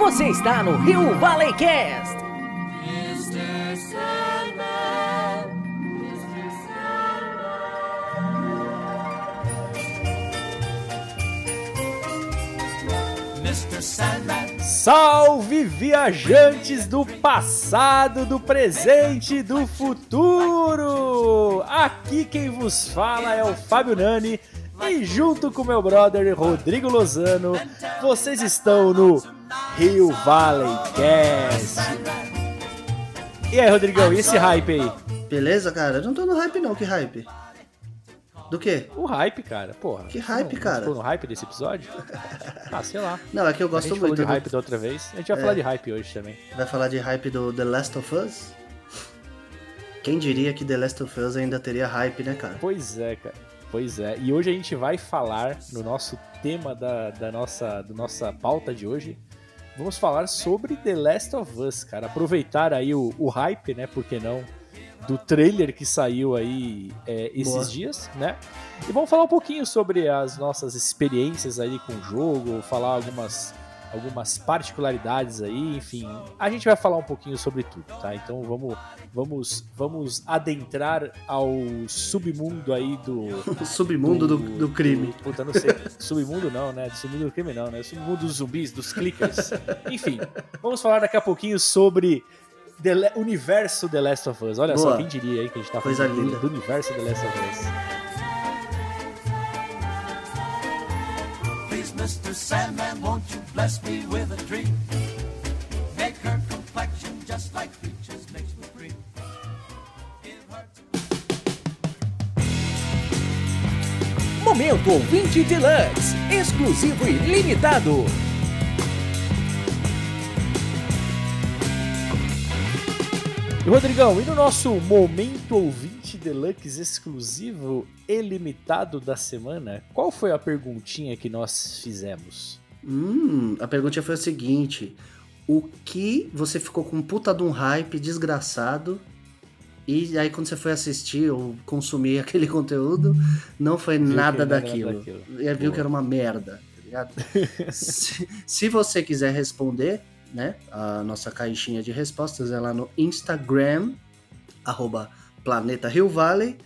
Você está no Rio Valley Cast. Mr. Sandman, Mr. Sandman. Mr. Sandman. Salve viajantes do passado, do presente e do futuro! Aqui quem vos fala é o Fábio Nani e junto com meu brother Rodrigo Lozano, vocês estão no Rio Valley Cast. E aí, Rodrigão, e esse hype aí? Beleza, cara? Eu não tô no hype não, que hype? Do quê? O hype, cara, porra. Que hype, não, cara? Ficou no hype desse episódio? ah, sei lá. Não, é que eu A gosto gente muito. falou de do- hype da outra vez. A gente vai É. falar de hype hoje também. Vai falar de hype do The Last of Us? Quem diria que The Last of Us ainda teria hype, né, cara? Pois é, cara. Pois é. E hoje a gente vai falar no nosso tema da, da nossa, da nossa pauta de hoje. Vamos falar sobre The Last of Us, cara. Aproveitar aí o, o hype, né? Por que não? Do trailer que saiu aí é, esses Boa. dias, né? E vamos falar um pouquinho sobre as nossas experiências aí com o jogo, falar algumas, algumas particularidades aí, enfim. A gente vai falar um pouquinho sobre tudo, tá? Então vamos, vamos, vamos adentrar ao submundo aí do, O submundo do, do crime. puta, não sei. submundo não, né? Submundo do crime não, né? Submundo dos zumbis, dos clickers. Enfim, vamos falar daqui a pouquinho sobre The Le- universo The Last of Us. Olha só, Boa. quem diria aí que a gente tá falando do universo The Last of Us. Mr. Sandman, won't you bless me with a dream? Make her complexion just like peaches cream. Give her Momento ouvinte deluxe, exclusivo e limitado. E Rodrigão, e no nosso momento ouvinte deluxe exclusivo e limitado da semana, qual foi a perguntinha que nós fizemos? Hum, a pergunta foi a seguinte: O que você ficou com puta de um hype desgraçado? E aí, quando você foi assistir ou consumir aquele conteúdo, não foi Viu nada daquilo. daquilo. E viu Boa. que era uma merda, tá ligado? se, se você quiser responder, né? A nossa caixinha de respostas é lá no Instagram, arroba Planeta Rio Valley.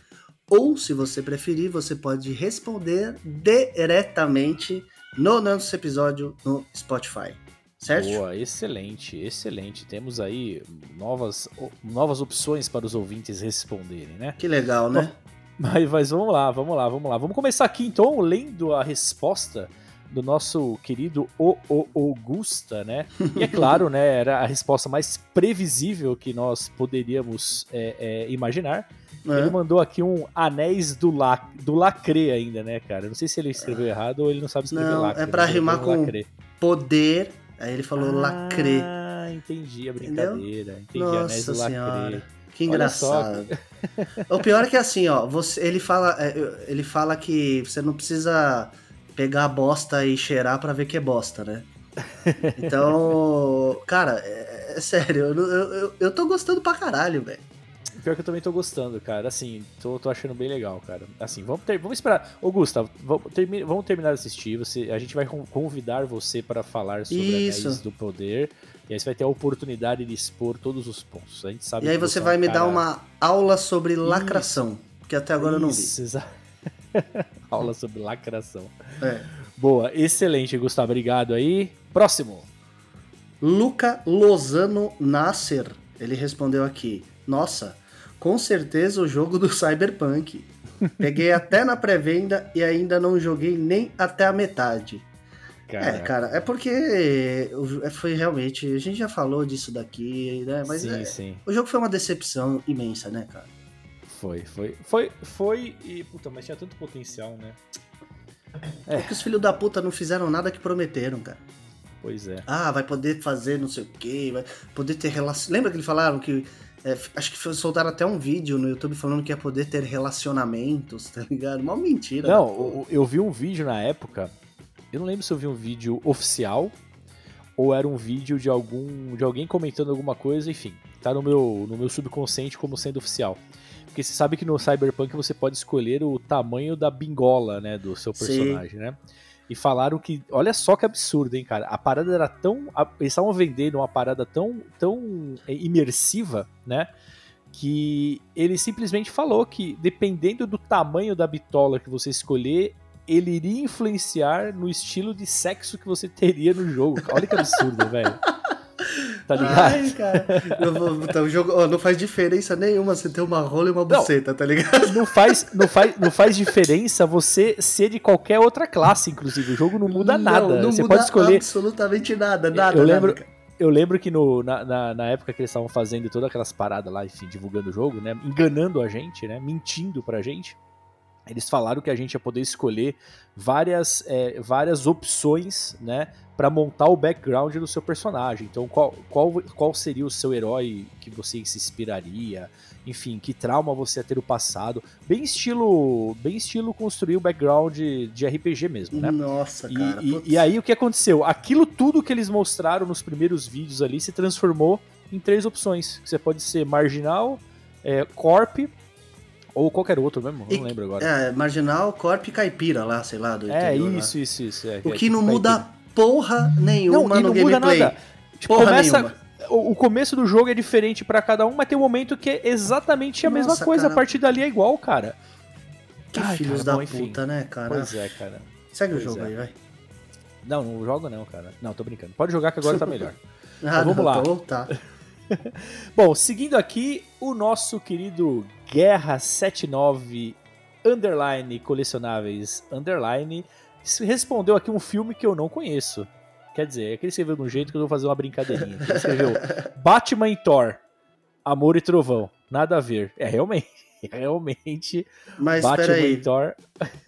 Ou, se você preferir, você pode responder diretamente no nosso episódio no Spotify. Certo? Boa, excelente, excelente. Temos aí novas, novas opções para os ouvintes responderem, né? Que legal, né? Mas, mas vamos lá, vamos lá, vamos lá. Vamos começar aqui então lendo a resposta do nosso querido O O Augusta, né? E é claro, né? Era a resposta mais previsível que nós poderíamos é, é, imaginar. Ele É. mandou aqui um anéis do, la, do lacre ainda, né, cara? Não sei se ele escreveu errado ou ele não sabe escrever Não, lacre. é pra mas ele rimar com lacre. Poder. Aí ele falou lacre. Ah, entendi a Entendeu? brincadeira. Entendi anéis Nossa do lacre. senhora. Que engraçado. o pior é que assim, ó, você, ele fala, é, ele fala que você não precisa pegar a bosta e cheirar pra ver que é bosta, né? Então, cara, é, é sério, eu, eu, eu- tô gostando pra caralho, velho. Pior que eu também tô gostando, cara. Assim, tô, tô achando bem legal, cara. Assim, vamos, ter, vamos esperar. Ô, Gustavo, vamos, termi- vamos terminar de assistir. Você, a gente vai con- convidar você para falar sobre Isso. Anéis do Poder. E aí você vai ter a oportunidade de expor todos os pontos. A gente sabe E aí você é vai me dar cara- uma aula sobre lacração, que até agora eu não vi. Isso, exa- Aula sobre lacração. É. Boa, excelente, Gustavo. Obrigado aí. Próximo. Luca Lozano Nasser, ele respondeu aqui: Nossa, com certeza o jogo do Cyberpunk. Peguei até na pré-venda e ainda não joguei nem até a metade. Cara, É, cara, é porque é, foi realmente. A gente já falou disso daqui, né? Mas sim, é, sim. o jogo foi uma decepção imensa, né, cara? Foi, foi. Foi, foi. E, puta, mas tinha tanto potencial, né? É. Porque os filhos da puta não fizeram nada que prometeram, cara. Pois é. Ah, vai poder fazer não sei o quê, vai poder ter relação. Lembra que eles falaram que. é, acho que foi- soltaram até um vídeo no YouTube falando que ia poder ter relacionamentos, tá ligado? Uma mentira. Não, o- eu vi um vídeo na época. Eu não lembro se eu vi um vídeo oficial ou era um vídeo de algum de alguém comentando alguma coisa, enfim. Tá no meu no meu subconsciente como sendo oficial. Porque você sabe que no Cyberpunk você pode escolher o tamanho da bingola, né, do seu Sim. personagem, né? e falaram que, olha só que absurdo, hein, cara. A parada era tão. eles estavam vendendo uma parada tão, tão é, imersiva, né? Que ele simplesmente falou que, dependendo do tamanho da bitola que você escolher, ele iria influenciar no estilo de sexo que você teria no jogo. Olha que absurdo, velho. Tá ligado? Ai, cara. Eu vou- tá, o jogo, ó, não faz diferença nenhuma você ter uma rola e uma buceta, tá ligado? Não faz, não, faz, não faz diferença você ser de qualquer outra classe, inclusive. O jogo não muda nada. Não você muda pode escolher. absolutamente nada, nada. eu nada, lembro, cara. eu lembro que no, na, na, na época que eles estavam fazendo todas aquelas paradas lá, enfim, divulgando o jogo, né? Enganando a gente, né? Mentindo pra gente. Eles falaram que a gente ia poder escolher várias, é, várias opções, né? Pra montar o background do seu personagem. Então, qual, qual, qual seria o seu herói que você se inspiraria? Enfim, que trauma você ia ter no passado? Bem estilo, bem estilo construir o background de RPG mesmo, né? Nossa, E, cara. e- e aí o que aconteceu? Aquilo tudo que eles mostraram nos primeiros vídeos ali se transformou em três opções. Você pode ser marginal, é, corp ou qualquer outro mesmo, E- não lembro agora. É, marginal, corp e caipira lá, sei lá, do É, interior isso, isso, isso. é, O é que não tipo muda porra nenhuma Não, no não muda gameplay. nada. Tipo, Porra começa, nenhuma. o, o começo do jogo é diferente pra cada um, mas tem um momento que é exatamente a mesma Nossa, coisa. cara. A partir dali é igual, cara. Que Ai, filhos cara, da bom, puta, né, cara? Pois é, cara. Segue o pois jogo é. aí, vai. Não, não jogo não, cara. Não, tô brincando. Pode jogar que agora tá melhor. Ah, vamos não, lá. Então, tá. Bom, seguindo aqui, o nosso querido Guerra 79 Underline Colecionáveis Underline respondeu aqui um filme que eu não conheço. Quer dizer, é que ele escreveu de um jeito que eu vou fazer uma brincadeirinha. Ele escreveu Batman e Thor, Amor e Trovão. Nada a ver. É realmente, realmente Mas Batman e. Thor.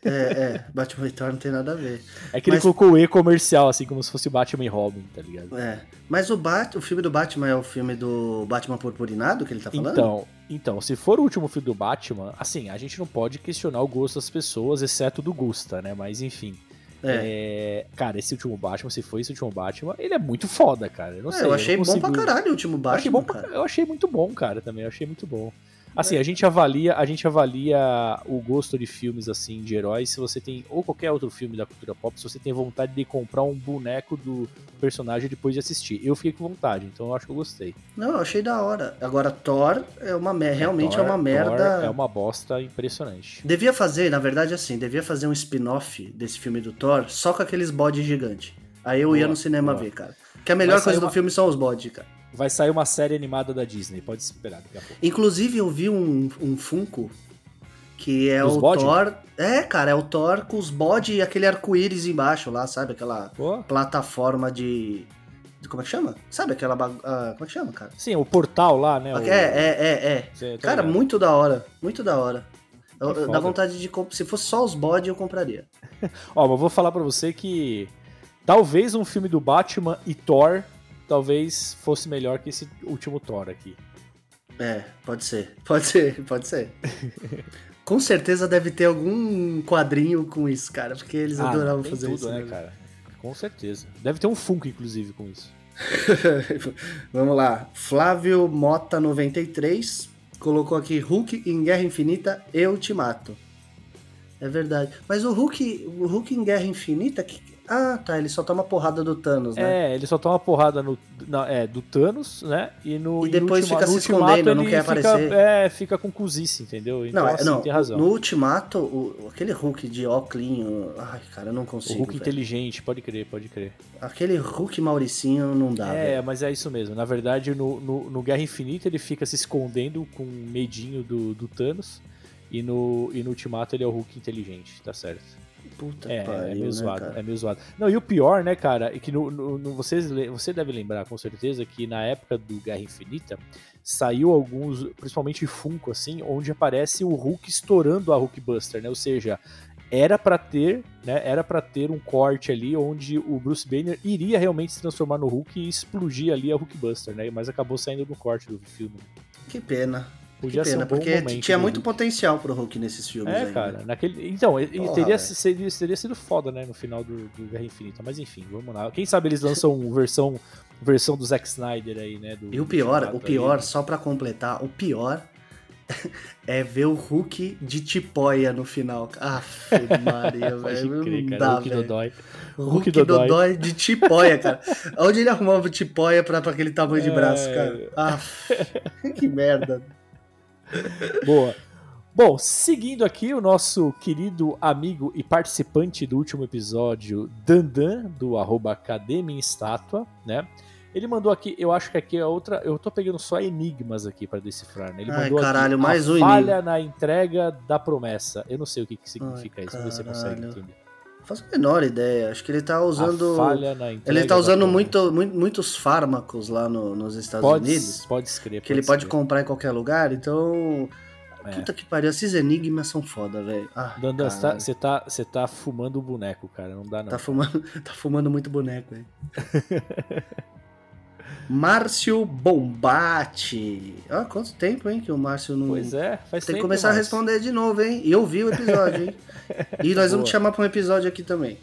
É, é, Batman e Thor não tem nada a ver. É que ele Mas- colocou o E comercial, assim, como se fosse Batman e Robin, tá ligado? É. Mas o, Bat, o filme do Batman é o filme do Batman Purpurinado que ele tá falando? Então, então, se for o último filme do Batman, assim, a gente não pode questionar o gosto das pessoas, exceto do Gusta, né? Mas enfim. É. É, cara, esse último Batman, se for esse último Batman, ele é muito foda, cara. Eu não É, sei. eu não achei bom consigo- pra caralho o último Eu Batman, achei, bom pra- eu achei muito bom, cara, também. Eu achei muito bom. Assim, É. a gente avalia, a gente avalia o gosto de filmes assim de heróis se você tem ou qualquer outro filme da cultura pop, se você tem vontade de comprar um boneco do personagem depois de assistir. Eu fiquei com vontade, então eu acho que eu gostei. Não, eu achei da hora. Agora, Thor é uma mer- realmente Thor- é uma merda. Thor é uma bosta impressionante. Devia fazer, na verdade, assim, devia fazer um spin-off desse filme do Thor só com aqueles bodes gigantes. Aí eu ia Boa, no cinema boa. ver, cara. Que a melhor coisa do uma- filme são os bodes, cara. Vai sair uma série animada da Disney, pode esperar daqui a pouco. Inclusive, eu vi um, um Funko que é Dos o bode? Thor. É, cara, é o Thor com os bodes e aquele arco-íris embaixo lá, sabe? Aquela Pô, plataforma de. como é que chama? Sabe aquela. bag- ah, como é que chama, cara? sim, o portal lá, né? o- É, é, é, é. Tá Cara, ligado? muito da hora. Muito da hora. Eu- dá vontade de. Se fosse só os bodes, eu compraria. Ó, mas vou falar pra você que talvez um filme do Batman e Thor talvez fosse melhor que esse último Thor aqui. É, pode ser. Pode ser, pode ser. com certeza deve ter algum quadrinho com isso, cara. Porque eles Ah, adoravam fazer tudo, isso. né, né? cara? Com certeza. Deve ter um Funko, inclusive, com isso. Vamos lá. Flávio Mota 93 colocou aqui Hulk em Guerra Infinita e Ultimato. É verdade. Mas o Hulk, o Hulk em Guerra Infinita, que... ah, tá, ele só toma porrada do Thanos, né? É, ele só toma porrada no, na- é, do Thanos, né? E, no, E depois no ultima- fica no se escondendo, não quer fica, aparecer. É, fica com cozice, entendeu? Então, não, assim, não. tem razão. No Ultimato, o- aquele Hulk de óculinho, ai, cara, eu não O consigo. Hulk velho. inteligente, pode crer, pode crer. Aquele Hulk Mauricinho não dá, é, velho. mas é isso mesmo. Na verdade, no, no, no Guerra Infinita ele fica se escondendo com medinho do, do Thanos. E no, e no Ultimato ele é o Hulk inteligente, tá certo. Puta É, que pariu, é meio né, zoado, cara? é meio zoado. Não, e o pior, né, cara, é que no, no, no- vocês, você deve lembrar com certeza que na época do Guerra Infinita saiu alguns, principalmente Funko, assim, onde aparece o Hulk estourando a Hulkbuster, né? Ou seja, era pra ter, né? Era para ter um corte ali onde o Bruce Banner iria realmente se transformar no Hulk e explodir ali a Hulkbuster, né? Mas acabou saindo no corte do filme. Que pena. Podia que pena, um porque momento tinha muito potencial pro Hulk nesses filmes É, ainda. cara, naquele. Então, ele Porra, teria, seria, teria sido foda, né, no final do, do Guerra Infinita. Mas enfim, vamos lá. Quem sabe eles lançam versão, versão do Zack Snyder aí, né? do- E o pior, o pior, aí. só pra completar, o pior é ver o Hulk de tipóia no final. Aff, Maria, velho. Não dá, Hulk. Dodói. Hulk Hulk Dodói. Dodói de tipóia, cara. Onde ele arrumava tipóia pra, pra aquele tamanho de braço, É. cara? Aff, que merda. Boa. Bom, seguindo aqui o nosso querido amigo e participante do último episódio, Dandan, do arroba Academia em Estátua, né? Ele mandou aqui, eu acho que aqui é outra. Eu tô pegando só enigmas aqui pra decifrar, né? Ele Ai, mandou caralho, aqui, mais um falha enigma." na entrega da promessa. Eu não sei o que, que significa Ai, isso, se você consegue caralho. entender. Faço a menor ideia. Acho que ele tá usando. Ele tá usando muito, muito- muitos fármacos lá no- nos Estados Pode, Unidos. pode escrever. Que ele pode comprar em qualquer lugar, então. É. Puta que pariu, esses enigmas são foda, velho. Ah, Dandan, você tá, tá, tá fumando o boneco, cara. Não dá, não. Tá fumando, tá fumando muito boneco aí. Márcio Bombate. Ó, quanto tempo, hein, que o Márcio não. Pois é, faz Tem que começar a responder de novo, hein? E eu vi o episódio, hein? E nós vamos Boa. te chamar pra um episódio aqui também.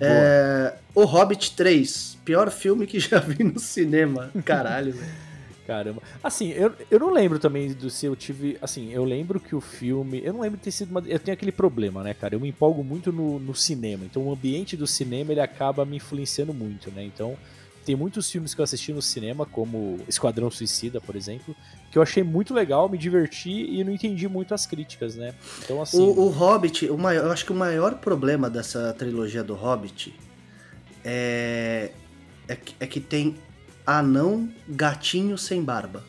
É, o Hobbit 3, pior filme que já vi no cinema. Caralho, velho. Caramba. Assim, eu, eu não lembro também do se eu tive. Assim, eu lembro que o filme. Eu não lembro de ter sido uma. Eu tenho aquele problema, né, cara? Eu me empolgo muito no, no cinema. Então o ambiente do cinema ele acaba me influenciando muito, né? Então. Tem muitos filmes que eu assisti no cinema, como Esquadrão Suicida, por exemplo, que eu achei muito legal, me diverti e não entendi muito as críticas, né? Então, assim. O, o Hobbit, o maior, eu acho que o maior problema dessa trilogia do Hobbit é, é, que, é que tem anão gatinho sem barba.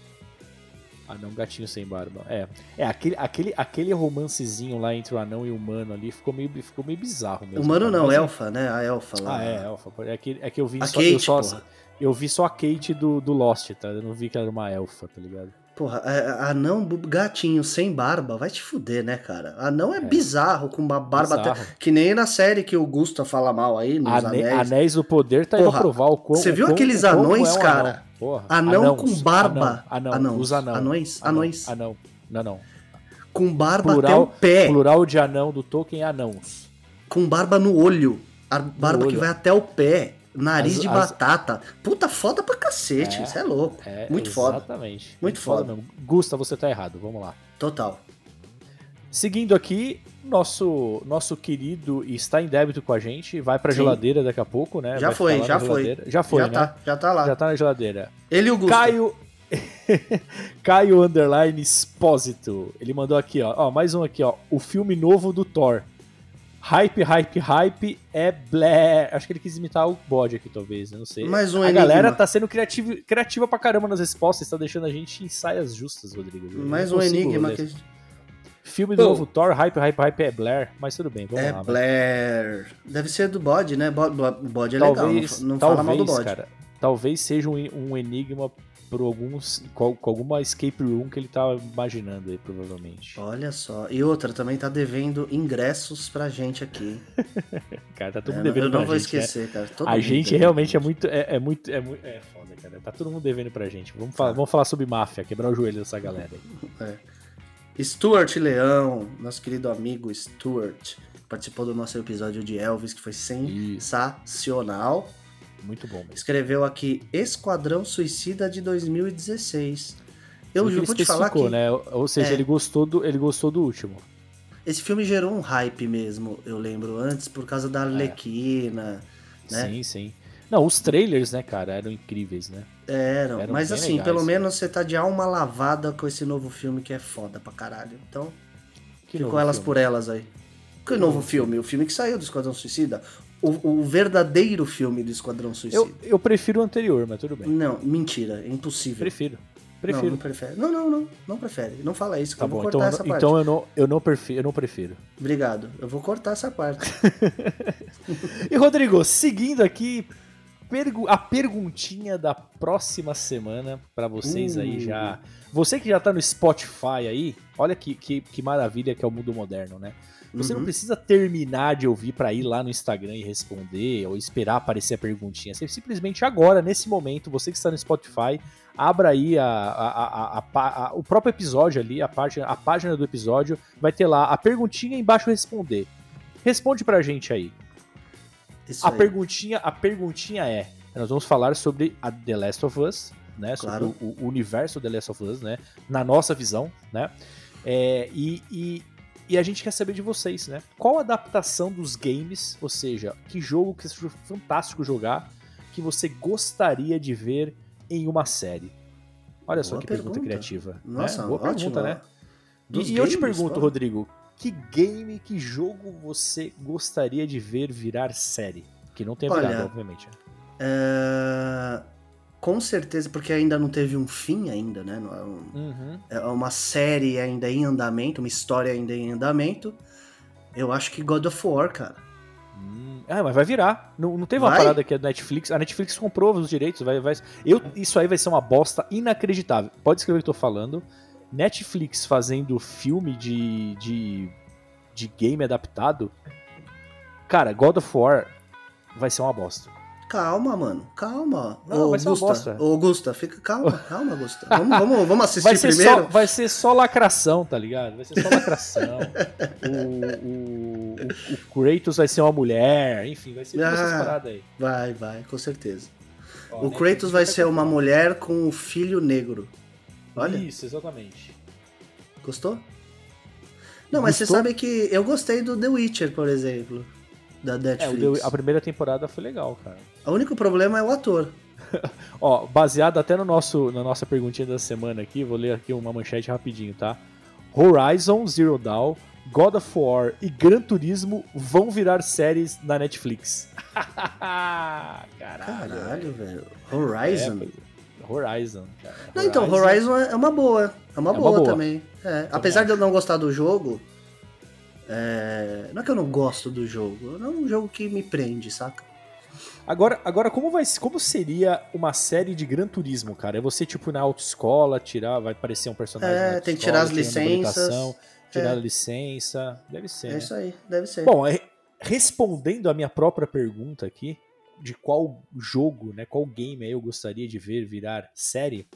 Ah, não, gatinho sem barba. É. É, aquele, aquele, aquele romancezinho lá entre o anão e o humano ali ficou meio, ficou meio bizarro mesmo. Humano cara. não, Mas, elfa, né? A elfa lá. Ah, é, elfa. É que, é que eu vi A só, Kate, eu só, porra. eu vi só a Kate do, do Lost, tá? Eu não vi que era uma elfa, tá ligado? Porra, é, anão gatinho sem barba, vai te fuder, né, cara? Anão é, bizarro, com uma barba até. Que nem na série que o Gusta fala mal aí, nos Ane- anéis. Anéis do Poder tá aí pra Porra, provar o quão. você viu quão- aqueles anões, é um cara? Anão. Porra, Anão anãos, com barba. Anão, anão, Anãos. os anão. Anões? Anão, Anões. Anão, não, não. Com barba Plural, até o pé. plural de anão do Tolkien é anãos. Com barba no olho. A barba que olho. vai até o pé. Nariz As- de as- batata. Puta foda pra cacete. É. Isso é louco. É, Muito foda. Exatamente. Muito foda. mesmo. Gusta, você tá errado. Vamos lá. Total. Seguindo aqui, nosso nosso querido e está em débito com a gente, vai pra Sim. geladeira daqui a pouco, né? Já Vai foi, já foi. Já foi, já né? tá, já tá lá. Já tá na geladeira. Ele e o Gusta. Caio. Caio Underline Expósito. Ele mandou aqui, ó. ó. Mais um aqui, ó. O filme novo do Thor. Hype, hype, hype é blé. Acho que ele quis imitar o bode aqui, talvez. Não sei. Mais um a enigma. galera tá sendo criativa, criativa pra caramba nas respostas. Tá deixando a gente em saias justas, Rodrigo. Eu Mais um enigma que Filme do Pô. novo Thor, hype, hype, hype é Blair. Mas tudo bem, vamos é lá. vai. Blair. Deve ser do bode, né? Bo- bode é legal. talvez, Não, não talvez, fala mal do bode. cara, talvez seja um, um enigma por alguns, com, com alguma escape room que ele tá imaginando aí, provavelmente. Olha só. E outra, também tá devendo ingressos pra gente aqui. Cara, tá todo É, mundo eu devendo não pra vou gente, né? esquecer, cara. Todo A gente realmente é muito, é, é muito, é muito, é foda, cara. Tá todo mundo devendo pra gente. Vamos falar, Tá. vamos falar sobre máfia, quebrar o joelho dessa galera aí. Stuart Leão, nosso querido amigo Stuart, participou do nosso episódio de Elvis, que foi sensacional. Muito bom. Mesmo. Escreveu aqui Esquadrão Suicida de 2016. Eu ele vou te falar que né? Ou seja, É. ele gostou do, ele gostou do último. esse filme gerou um hype mesmo, eu lembro antes, por causa da Arlequina, né? Sim, sim. Não, os trailers, né, cara, eram incríveis, né? Eram, Eram mas assim, legais, pelo cara. menos você tá de alma lavada com esse novo filme que é foda pra caralho. Então, Que ficou elas filme. por elas aí. Que novo filme? O filme que saiu do Esquadrão Suicida? O, o verdadeiro filme do Esquadrão Suicida. Eu, eu prefiro o anterior, mas tudo bem. Não, mentira, é impossível. Prefiro. Não, Prefiro. não prefere. Não, não, não, não prefere. Não fala isso, que Tá eu vou bom, cortar então, essa parte. então eu não, eu não prefiro, eu não prefiro. Obrigado, eu vou cortar essa parte. E Rodrigo, seguindo aqui, pergu- a perguntinha da próxima semana pra vocês aí Uh. já. Você que já tá no Spotify aí, olha que, que, que maravilha que é o mundo moderno, né? Você não Uhum. precisa terminar de ouvir pra ir lá no Instagram e responder ou esperar aparecer a perguntinha. Você simplesmente agora, nesse momento, você que está no Spotify, abra aí a- a- a- o próprio episódio ali, a página, a página do episódio, vai ter lá a perguntinha embaixo responder. Responde pra gente aí. Isso A aí. perguntinha, a perguntinha é: nós vamos falar sobre a The Last of Us, né? Claro. Sobre o, o universo The Last of Us, né? Na nossa visão, né? É, e, e, e a gente quer saber de vocês, né? Qual a adaptação dos games, ou seja, que jogo que seja fantástico jogar, que você gostaria de ver em uma série? Olha só Boa que pergunta, pergunta. criativa. Nossa, né? Boa pergunta, né? E, Dos e eu te games, pergunto. Rodrigo, que game, que jogo você gostaria de ver virar série? Que não tenha Olha, virado, obviamente. né? É, Com certeza, porque ainda não teve um fim ainda, né? Não é, um- Uhum. é uma série ainda em andamento, uma história ainda em andamento. Eu acho que God of War, cara. Hum, Ah, mas vai virar. Não, não teve uma Vai? parada que a Netflix. A Netflix comprou os direitos. Vai, vai, eu, isso aí vai ser uma bosta inacreditável. Pode escrever o que eu tô falando. Netflix fazendo filme de, de, de game adaptado. Cara, God of War vai ser uma bosta. Calma, mano. Calma. Não, Ô, vai Augusta. Ô, Augusta, fica calma, calma, Augusta. Vamos, vamos, vamos assistir Vai ser, primeiro? só, vai ser só lacração, tá ligado? Vai ser só lacração. o, o, o, o Kratos vai ser uma mulher. Enfim, vai ser todas essas Ah. paradas aí. Vai, vai, com certeza. Ó, o Kratos vai ser uma mulher com um filho negro. Olha, Isso, exatamente. gostou? Não, mas você Gostou? sabe que eu gostei do The Witcher, por exemplo, da É, Netflix. The- a primeira temporada foi legal, cara. O único problema é o ator. Ó, baseado até no nosso, na nossa perguntinha da semana aqui, vou ler aqui uma manchete rapidinho, tá? Horizon Zero Dawn, God of War e Gran Turismo vão virar séries na Netflix. Caralho. Caralho, velho. Horizon. É, Horizon, cara. Não, então, Horizon é uma boa. É uma, É uma boa, boa. também. É, apesar de eu não gostar do jogo. é, Não é que eu não gosto do jogo, não é um jogo que me prende, saca? Agora, agora como, vai, como seria uma série de Gran Turismo, cara? É você, tipo, na autoescola, tirar, vai aparecer um personagem É, tem que tirar as licenças. Tirar É. a licença. Deve ser, É né? isso aí, deve ser. Bom, é- respondendo a minha própria pergunta aqui, de qual jogo, né, qual game eu gostaria de ver virar série,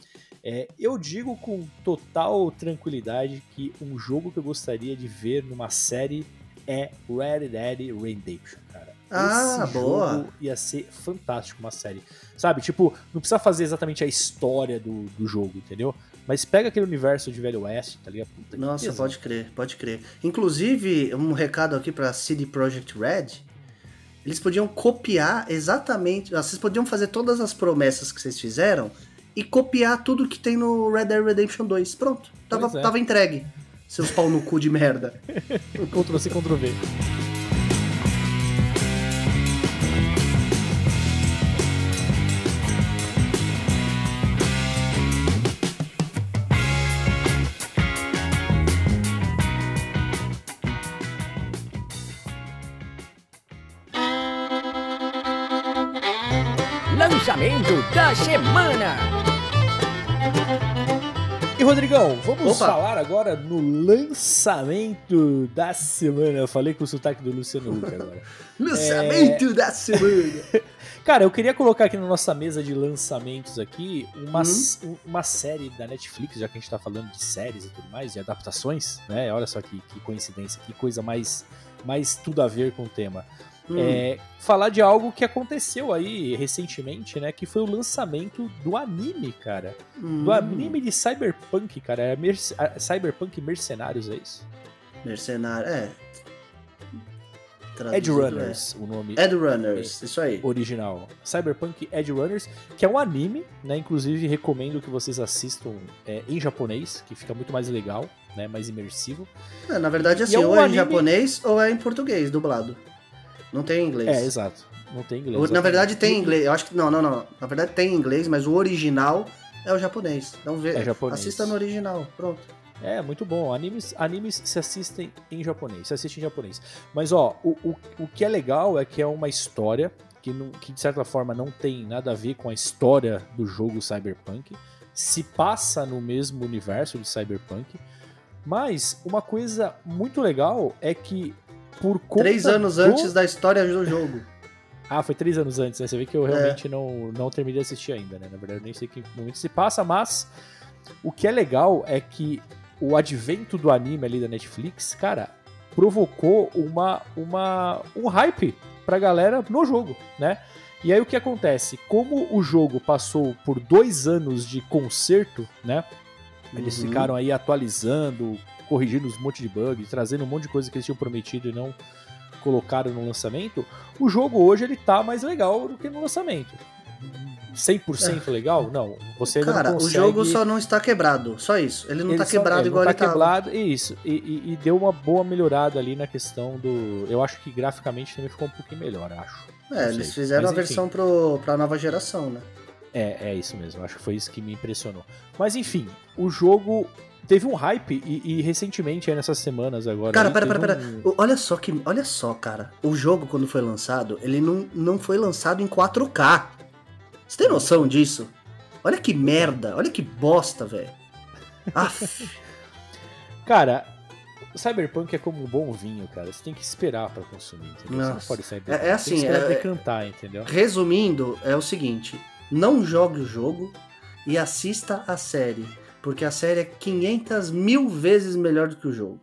é, eu digo com total tranquilidade que um jogo que eu gostaria de ver numa série é Red Dead Redemption, cara. Ah, Esse boa. jogo ia ser fantástico uma série. Sabe, tipo, não precisa fazer exatamente a história do, do jogo, entendeu? Mas pega aquele universo de Velho Oeste, tá ligado? Puta Nossa, pode crer, pode crer. Inclusive, um recado aqui pra CD Projekt Red. Eles podiam copiar exatamente. Vocês podiam fazer todas as promessas que vocês fizeram e copiar tudo que tem no Red Dead Redemption 2. Pronto, tava, é. tava entregue. Seus pau no cu de merda. Ctrl C, Rodrigão, vamos Opa. falar agora no lançamento da semana. Eu falei com o sotaque do Luciano Huck agora. Lançamento da semana. Cara, eu queria colocar aqui na nossa mesa de lançamentos aqui uma, Hum. s- uma série da Netflix, já que a gente tá falando de séries e tudo mais, de adaptações, né? Olha só que, que coincidência, que coisa mais, mais tudo a ver com o tema. Hum, É, falar de algo que aconteceu aí recentemente, né? Que foi o lançamento do anime, cara. hum. Do anime de Cyberpunk, cara. É Merce- Cyberpunk Mercenários, é isso? Mercenário, é. Edge Traduzido, Runners, o nome É. Edge Runners, isso aí. original. Cyberpunk Edge Runners, que é um anime, né? Inclusive recomendo que vocês assistam é, em japonês, que fica muito mais legal, né? Mais imersivo. É, na verdade, assim, é um ou é em anime- japonês ou é em português, dublado. Não tem em inglês. É, exato. Não tem inglês. O- Na verdade tem em inglês. Eu acho que. Não, não, não. Na verdade tem em inglês, mas o original é o japonês. Então vê. É japonês. Assista no original. Pronto. É, muito bom. Animes, animes se assistem em japonês. Se assistem em japonês. Mas, ó, o, o, o que é legal é que é uma história que, não- que, de certa forma, não tem nada a ver com a história do jogo Cyberpunk. Se passa no mesmo universo de Cyberpunk. Mas uma coisa muito legal é que, por conta. Três anos do- antes da história do jogo. Ah, foi três anos antes, né? Você vê que eu É. realmente não, não terminei de assistir ainda, né? Na verdade, nem sei que momento se passa, mas o que é legal é que o advento do anime ali da Netflix, cara, provocou uma, uma, um hype pra galera no jogo, né? E aí o que acontece? Como o jogo passou por dois anos de conserto, né? Eles Uhum. ficaram aí atualizando corrigindo um monte de bug, trazendo um monte de coisa que eles tinham prometido e não colocaram no lançamento, o jogo hoje ele tá mais legal do que no lançamento. 100% legal? Não. Você ainda Cara, não o consegue... jogo só não está quebrado. Só isso. Ele não Ele tá só- quebrado ele igual não ele tá tava. quebrado, Isso. E, e- e deu uma boa melhorada ali na questão do. Eu acho que graficamente também ficou um pouquinho melhor, acho. É, eles fizeram Mas, a versão pro, pra nova geração, né? É, é isso mesmo. Acho que foi isso que me impressionou. Mas enfim, o jogo teve um hype e, e recentemente, aí nessas semanas agora. Cara, aí, pera, pera, pera. um- Olha só que. Olha só, cara. O jogo, quando foi lançado, ele não, não foi lançado em 4K. Você tem noção disso? Olha que merda, olha que bosta, velho. Cara, Cyberpunk é como um bom vinho, cara. Você tem que esperar pra consumir, entendeu? Você não Nossa. pode sair É- é Tem assim, que esperar é- decantar, entendeu? Resumindo, é o seguinte: não jogue o jogo e assista a série. Porque a série é 500 mil vezes melhor do que o jogo.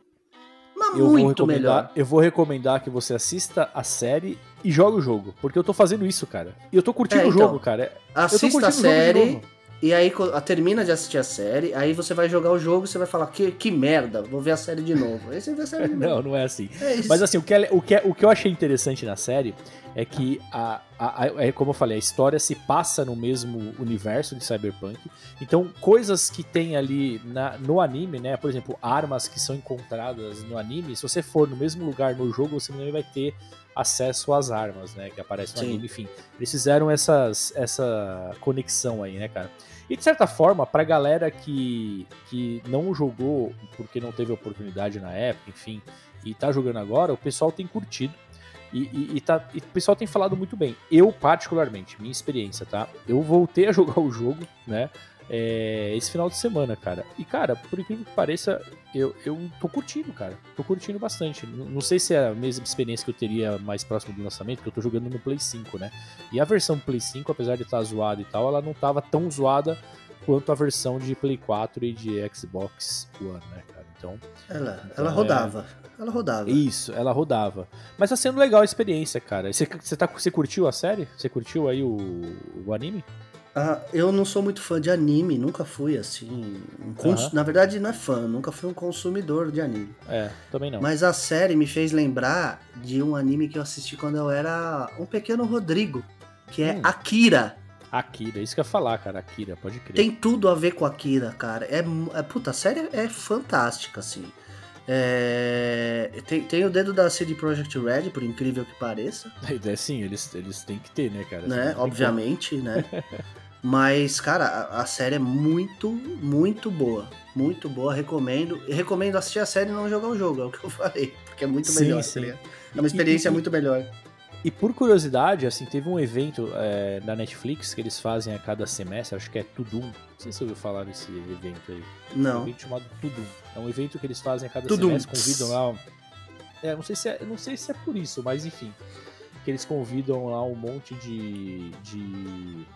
Mas Eu muito melhor. eu vou recomendar que você assista a série e jogue o jogo. Porque eu tô fazendo isso, cara. E eu tô curtindo É, o então, jogo, cara. Eu tô Assista a o jogo série. E aí termina de assistir a série, aí você vai jogar o jogo e você vai falar que, que merda, vou ver a série de novo. Aí você vê a série de novo. Não, não é assim. É. Mas assim, o que, é- o, que, é- o que eu achei interessante na série é que, a, a- a- é como eu falei, a história se passa no mesmo universo de Cyberpunk. Então, coisas que tem ali na- no anime, né? Por exemplo, armas que são encontradas no anime, se você for no mesmo lugar no jogo, você também vai ter acesso às armas, né? Que aparecem no Sim. anime. Enfim, eles fizeram essas, essa conexão aí, né, cara? E de certa forma, pra galera que, que não jogou porque não teve oportunidade na época, enfim, e tá jogando agora, o pessoal tem curtido. E, e, e tá, e o pessoal tem falado muito bem. Eu, particularmente, minha experiência, tá? Eu voltei a jogar o jogo, né? É, esse final de semana, cara. E, cara, por incrível que pareça, eu, eu tô curtindo, cara. Tô curtindo bastante. Não, não sei se é a mesma experiência que eu teria mais próximo do lançamento, porque eu tô jogando no Play 5, né? E a versão Play 5, apesar de estar zoada e tal, ela não tava tão zoada quanto a versão de Play 4 e de Xbox One, né, cara? Então, Ela, Então, ela rodava. Ela rodava. isso, ela rodava. Mas tá sendo legal a experiência, cara. Você, você, tá, você curtiu a série? Você curtiu aí o, o anime? Ah, eu não sou muito fã de anime, nunca fui assim. um cons- Aham. Na verdade, não é fã, nunca fui um consumidor de anime. É, também não. Mas a série me fez lembrar de um anime que eu assisti quando eu era um pequeno Rodrigo, que é Hum. Akira. Akira, isso que eu ia falar, cara. Akira, pode crer. Tem tudo a ver com Akira, cara. É, é puta, a série é fantástica, assim. É, tem, tem o dedo da CD Projekt Red, por incrível que pareça, É, sim, eles, eles têm que ter, né, cara? né? Obviamente, né? Mas, cara, a, a série é muito, muito boa. Muito boa, recomendo. E recomendo assistir a série e não jogar o jogo, é o que eu falei. Porque é muito Sim, melhor, sim. tá? É uma experiência E- e- muito melhor. E por curiosidade, assim, teve um evento é, da Netflix que eles fazem a cada semestre, acho que é Tudum. Não sei se você ouviu falar desse evento aí. Um Não. evento chamado Tudum. É um evento que eles fazem a cada Tudum. semestre, convidam lá. É, não sei se é, não sei se é por isso, mas enfim. Que eles convidam lá um monte de. de.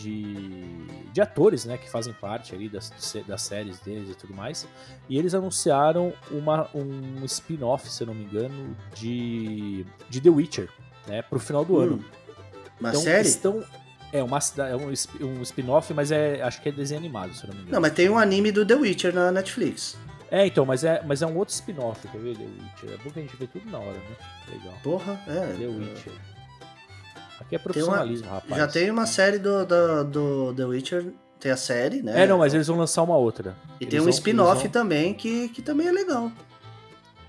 De, de atores, né, que fazem parte ali das, das séries deles e tudo mais. E eles anunciaram uma, um spin-off, se eu não me engano, de, de The Witcher, né, pro final do ano. Hum. Uma então, série? Estão, é, uma, é um, um spin-off, mas é, acho que é desenho animado, se eu não me engano. Não, mas tem um anime do The Witcher na Netflix. É, então, mas é, mas é um outro spin-off, quer ver? The Witcher. É bom que a gente vê tudo na hora, né? Legal. Porra, é. The Witcher. Aqui é Tem uma- profissionalismo, rapaz. Já tem uma série do, do, do The Witcher, tem a série, né? É, não, mas eles vão lançar uma outra. E Eles tem um spin-off vão- também que, que também é legal.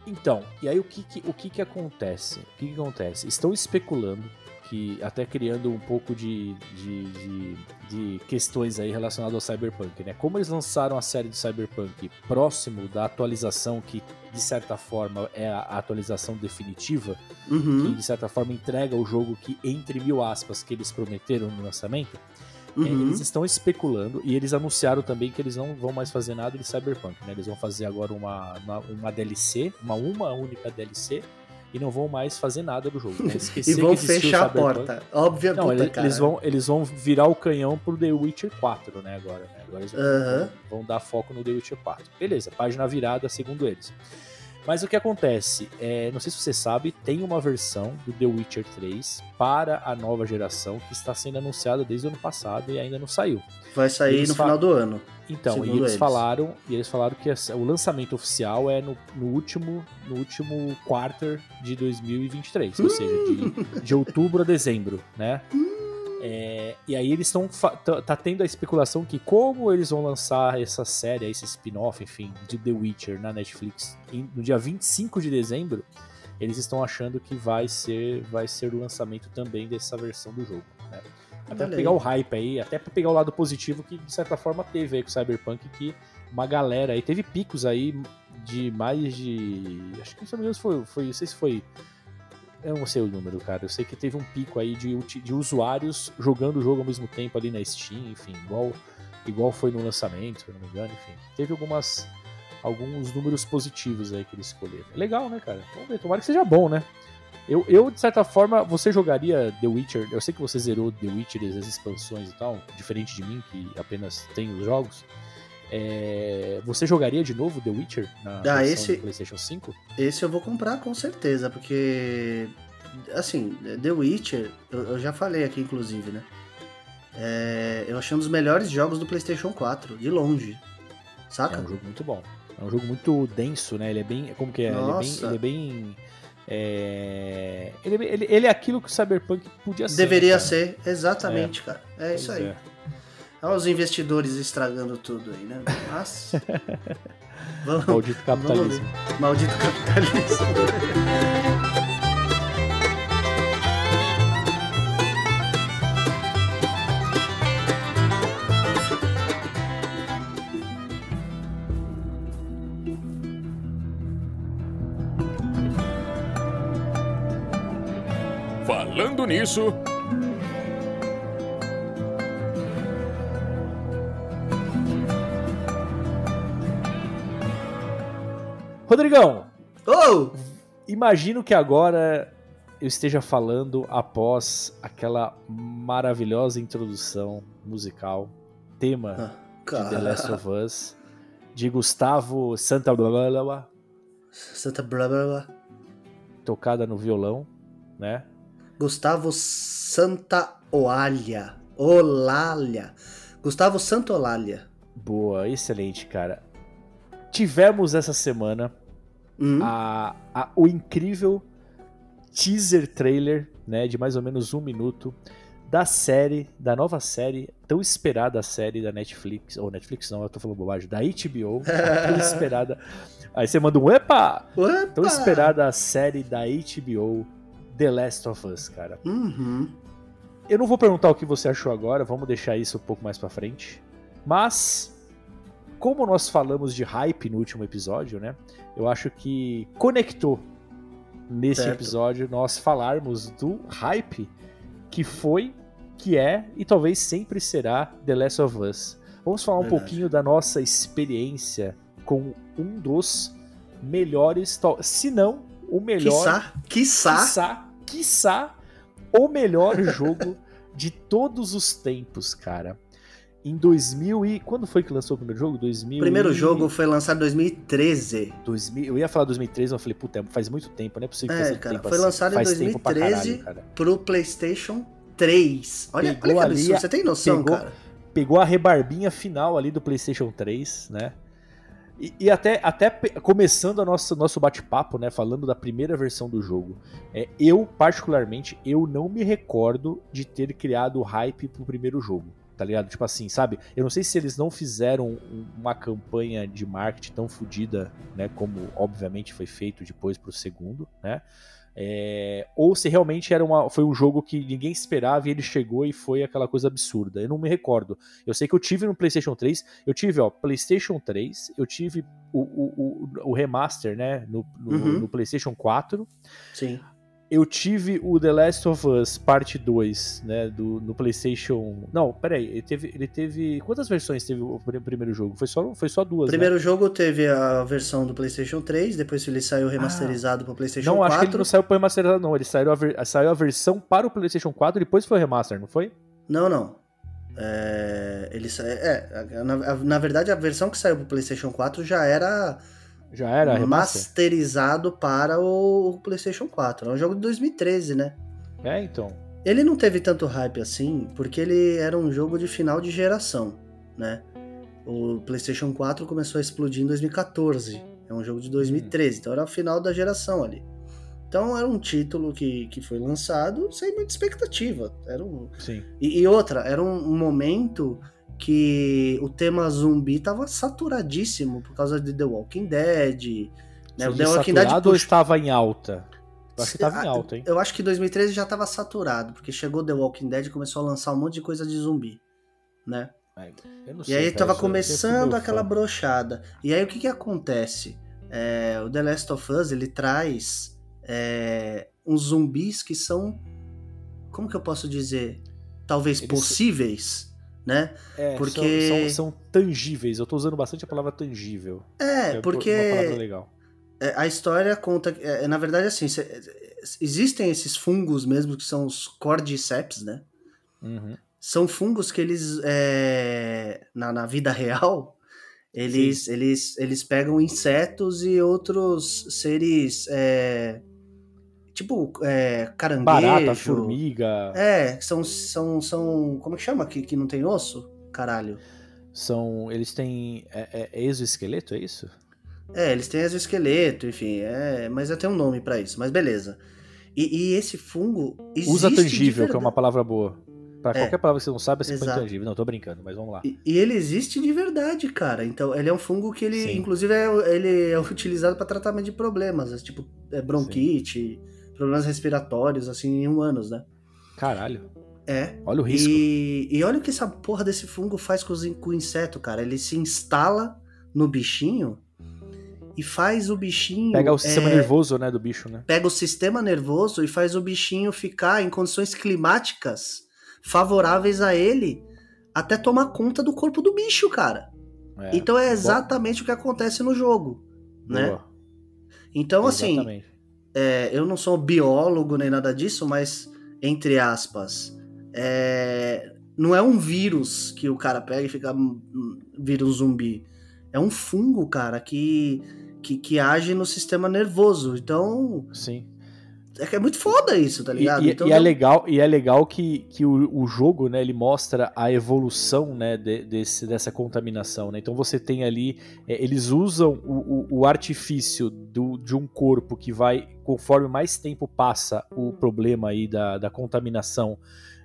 Então, e aí o que que, o que, que acontece? O que, que acontece? Estão especulando que, até criando um pouco de, de, de, de questões aí relacionadas ao Cyberpunk, né? Como eles lançaram a série de Cyberpunk próximo da atualização que, de certa forma, é a atualização definitiva, que Uhum, de certa forma entrega o jogo que, entre mil aspas, que eles prometeram no lançamento, é, uhum. eles estão especulando e eles anunciaram também que eles não vão mais fazer nada de Cyberpunk, né? Eles vão fazer agora uma, uma, uma DLC, uma, uma única DLC, e não vão mais fazer nada do jogo. Né? E vão fechar a porta. Óbvio, Não, puta, eles, vão, eles vão virar o canhão pro The Witcher 4, né? Agora, né? Agora eles vão dar foco no The Witcher 4. Beleza, página virada, segundo eles. Mas o que acontece? É, não sei se você sabe, tem uma versão do The Witcher 3 para a nova geração que está sendo anunciada desde o ano passado e ainda não saiu. Vai sair Eles no final do ano. Então, e eles, eles. falaram, e eles falaram que o lançamento oficial é no, no último no último quarter de 2023, ou seja, de, de outubro a dezembro, né? É, e aí eles estão tá, tendo a especulação que como eles vão lançar essa série, esse spin-off, enfim, de The Witcher na Netflix em- no dia 25 de dezembro, eles estão achando que vai ser vai ser o lançamento também dessa versão do jogo, né? Até pra pegar o hype aí, até pra pegar o lado positivo que de certa forma teve aí com o Cyberpunk que uma galera aí teve picos aí de mais de acho que se não me engano foi, foi não sei se foi eu não sei o número, cara. Eu sei que teve um pico aí de, de usuários jogando o jogo ao mesmo tempo ali na Steam, enfim, igual, igual foi no lançamento, se não me engano, enfim. Teve algumas alguns números positivos aí que eles escolheram. Legal, né, cara? Vamos ver, tomara que seja bom, né? Eu, eu, de certa forma, você jogaria The Witcher. Eu sei que você zerou The Witcher e as expansões e tal, diferente de mim, que apenas tem os jogos. É, você jogaria de novo The Witcher na Ah, esse- PlayStation 5? Esse eu vou comprar com certeza, porque. Assim, The Witcher, eu, eu já falei aqui, inclusive, né? É, eu achei um dos melhores jogos do PlayStation 4, de longe. É Saca? um jogo muito bom. É um jogo muito denso, né? Ele é bem. Como que é? Nossa. Ele é bem. Ele é bem é, ele, é bem- ele- ele é aquilo que o Cyberpunk podia ser. Deveria né, cara? ser, exatamente, cara. É Pois isso aí. é. Olha os investidores estragando tudo aí, né? Mas. Vamos, Maldito capitalismo. Maldito capitalismo. Falando nisso, Rodrigão, Oh! imagino que agora eu esteja falando após aquela maravilhosa introdução musical, tema de The Last of Us, de Gustavo Santa blá, Santa blá. tocada no violão, né? Gustavo Santa Oalha. Olalha. Gustavo Santolalha. Boa, excelente, cara. Tivemos essa semana Hum, a, a- o incrível teaser trailer, né, de mais ou menos um minuto, da série, da nova série, tão esperada série da Netflix, ou Netflix não, eu tô falando bobagem, da HBO, tão esperada. Aí você manda um epa! Opa! Tão esperada a série da HBO, The Last of Us, cara. Uhum. Eu não vou perguntar o que você achou agora, vamos deixar isso um pouco mais pra frente. Mas, como nós falamos de hype no último episódio, né? Eu acho que conectou nesse Certo. episódio nós falarmos do hype que foi, que é e talvez sempre será The Last of Us. Vamos falar um Verdade. pouquinho da nossa experiência com um dos melhores, se não o melhor Quiçá, quiçá. quiçá, quiçá, o melhor jogo de todos os tempos, cara. Em 2000 e... Quando foi que lançou o primeiro jogo? 2000 O primeiro e- jogo foi lançado em 2013. 2000, eu ia falar 2003, mas eu falei, puta, faz muito tempo, não é possível que É, cara, tempo foi assim. lançado em faz pra 2013. caralho, cara. Pro PlayStation 3. Olha, Pegou olha que absurdo. a- Você tem noção, pegou- cara? Pegou a rebarbinha final ali do PlayStation 3, né? E, e até, até começando o nosso, nosso bate-papo, né? Falando da primeira versão do jogo. É, eu, particularmente, eu não me recordo de ter criado hype pro primeiro jogo. Tá ligado? Tipo assim, sabe? Eu não sei se eles não fizeram um- uma campanha de marketing tão fodida, né? Como obviamente foi feito depois pro segundo, né? É, ou se realmente era uma, foi um jogo que ninguém esperava e ele chegou e foi aquela coisa absurda. Eu não me recordo. Eu sei que eu tive no PlayStation 3, eu tive, ó, PlayStation 3, eu tive o, o, o, o remaster, né, no, no, Uhum. no PlayStation 4, Sim. Eu tive o The Last of Us Parte 2, né, do, no PlayStation... Não, peraí, ele teve, ele teve... Quantas versões teve o pr- primeiro jogo? Foi só, foi só duas, O né? primeiro jogo teve a versão do PlayStation 3, depois ele saiu remasterizado pro PlayStation Não, 4. acho que ele não saiu para remasterizado, não. Ele saiu a, saiu a versão para o PlayStation 4 e depois foi o remaster, não foi? Não, não. É, ele é, na, na verdade a versão que saiu pro PlayStation 4 já era Já era masterizado para o, PlayStation 4. É um jogo de 2013, né? É, então. Ele não teve tanto hype assim, porque ele era um jogo de final de geração, né? O PlayStation 4 começou a explodir em 2014. É um jogo de 2013, então era o final da geração ali. Então era um título que, que foi lançado sem muita expectativa. Era um... Sim. e, e outra, era um momento que o tema zumbi tava saturadíssimo por causa de The Walking Dead. Né? O The Walking Dead puxou- estava em alta? Eu acho que tava em Ah, alta, hein? Eu acho que 2013 já tava saturado, porque chegou The Walking Dead e começou a lançar um monte de coisa de zumbi, né? Não E aí cara, tava começando aquela brochada. E aí o que que acontece? É, o The Last of Us, ele traz é, uns zumbis que são, como que eu posso dizer? Talvez Eles- possíveis, né? É, porque- são, são, são tangíveis. Eu tô usando bastante a palavra tangível. É, que Uma palavra porque legal. é, a história conta... É, na verdade, assim, existem esses fungos mesmo, que são os cordyceps, né? Uhum. são fungos que eles é, na, na vida real eles, eles, eles pegam insetos e outros seres é, tipo é, caranguejo Barata, formiga, é são, são, são como que chama que, que não tem osso caralho são. Eles têm. É, é exoesqueleto, é isso? é eles têm exoesqueleto enfim é, mas até um nome pra isso mas beleza e, e esse fungo Usa tangível, que é uma palavra boa. Pra É. qualquer palavra que você não sabe, você põe Exato. tangível. Não, tô brincando, mas vamos lá. E, e ele existe de verdade, cara. Então, ele é um fungo que ele, Sim. inclusive, é, ele é utilizado para tratamento de problemas, tipo é, bronquite, problemas respiratórios, assim, em humanos, né? Caralho. É. Olha o risco. E, e olha o que essa porra desse fungo faz com, os com o inseto, cara. Ele se instala no bichinho e faz o bichinho. Pega o sistema é, nervoso, né, do bicho, né? Pega o sistema nervoso e faz o bichinho ficar em condições climáticas favoráveis a ele até tomar conta do corpo do bicho, cara. É. Então é exatamente o que acontece no jogo, né? Boa. Então, assim, Exatamente. É, eu não sou biólogo nem nada disso, mas, entre aspas, é, não é um vírus que o cara pega e fica hum, hum, vírus zumbi. É um fungo, cara, que, que, que age no sistema nervoso. Então, Sim. É que é muito foda isso, tá ligado? e- então, e é legal, e é legal que, que o, o jogo, né, ele mostra a evolução, né, de- desse, dessa contaminação, né? Então você tem ali, é, eles usam o, o- o artifício do, de um corpo que vai, conforme mais tempo passa o problema aí da, da contaminação,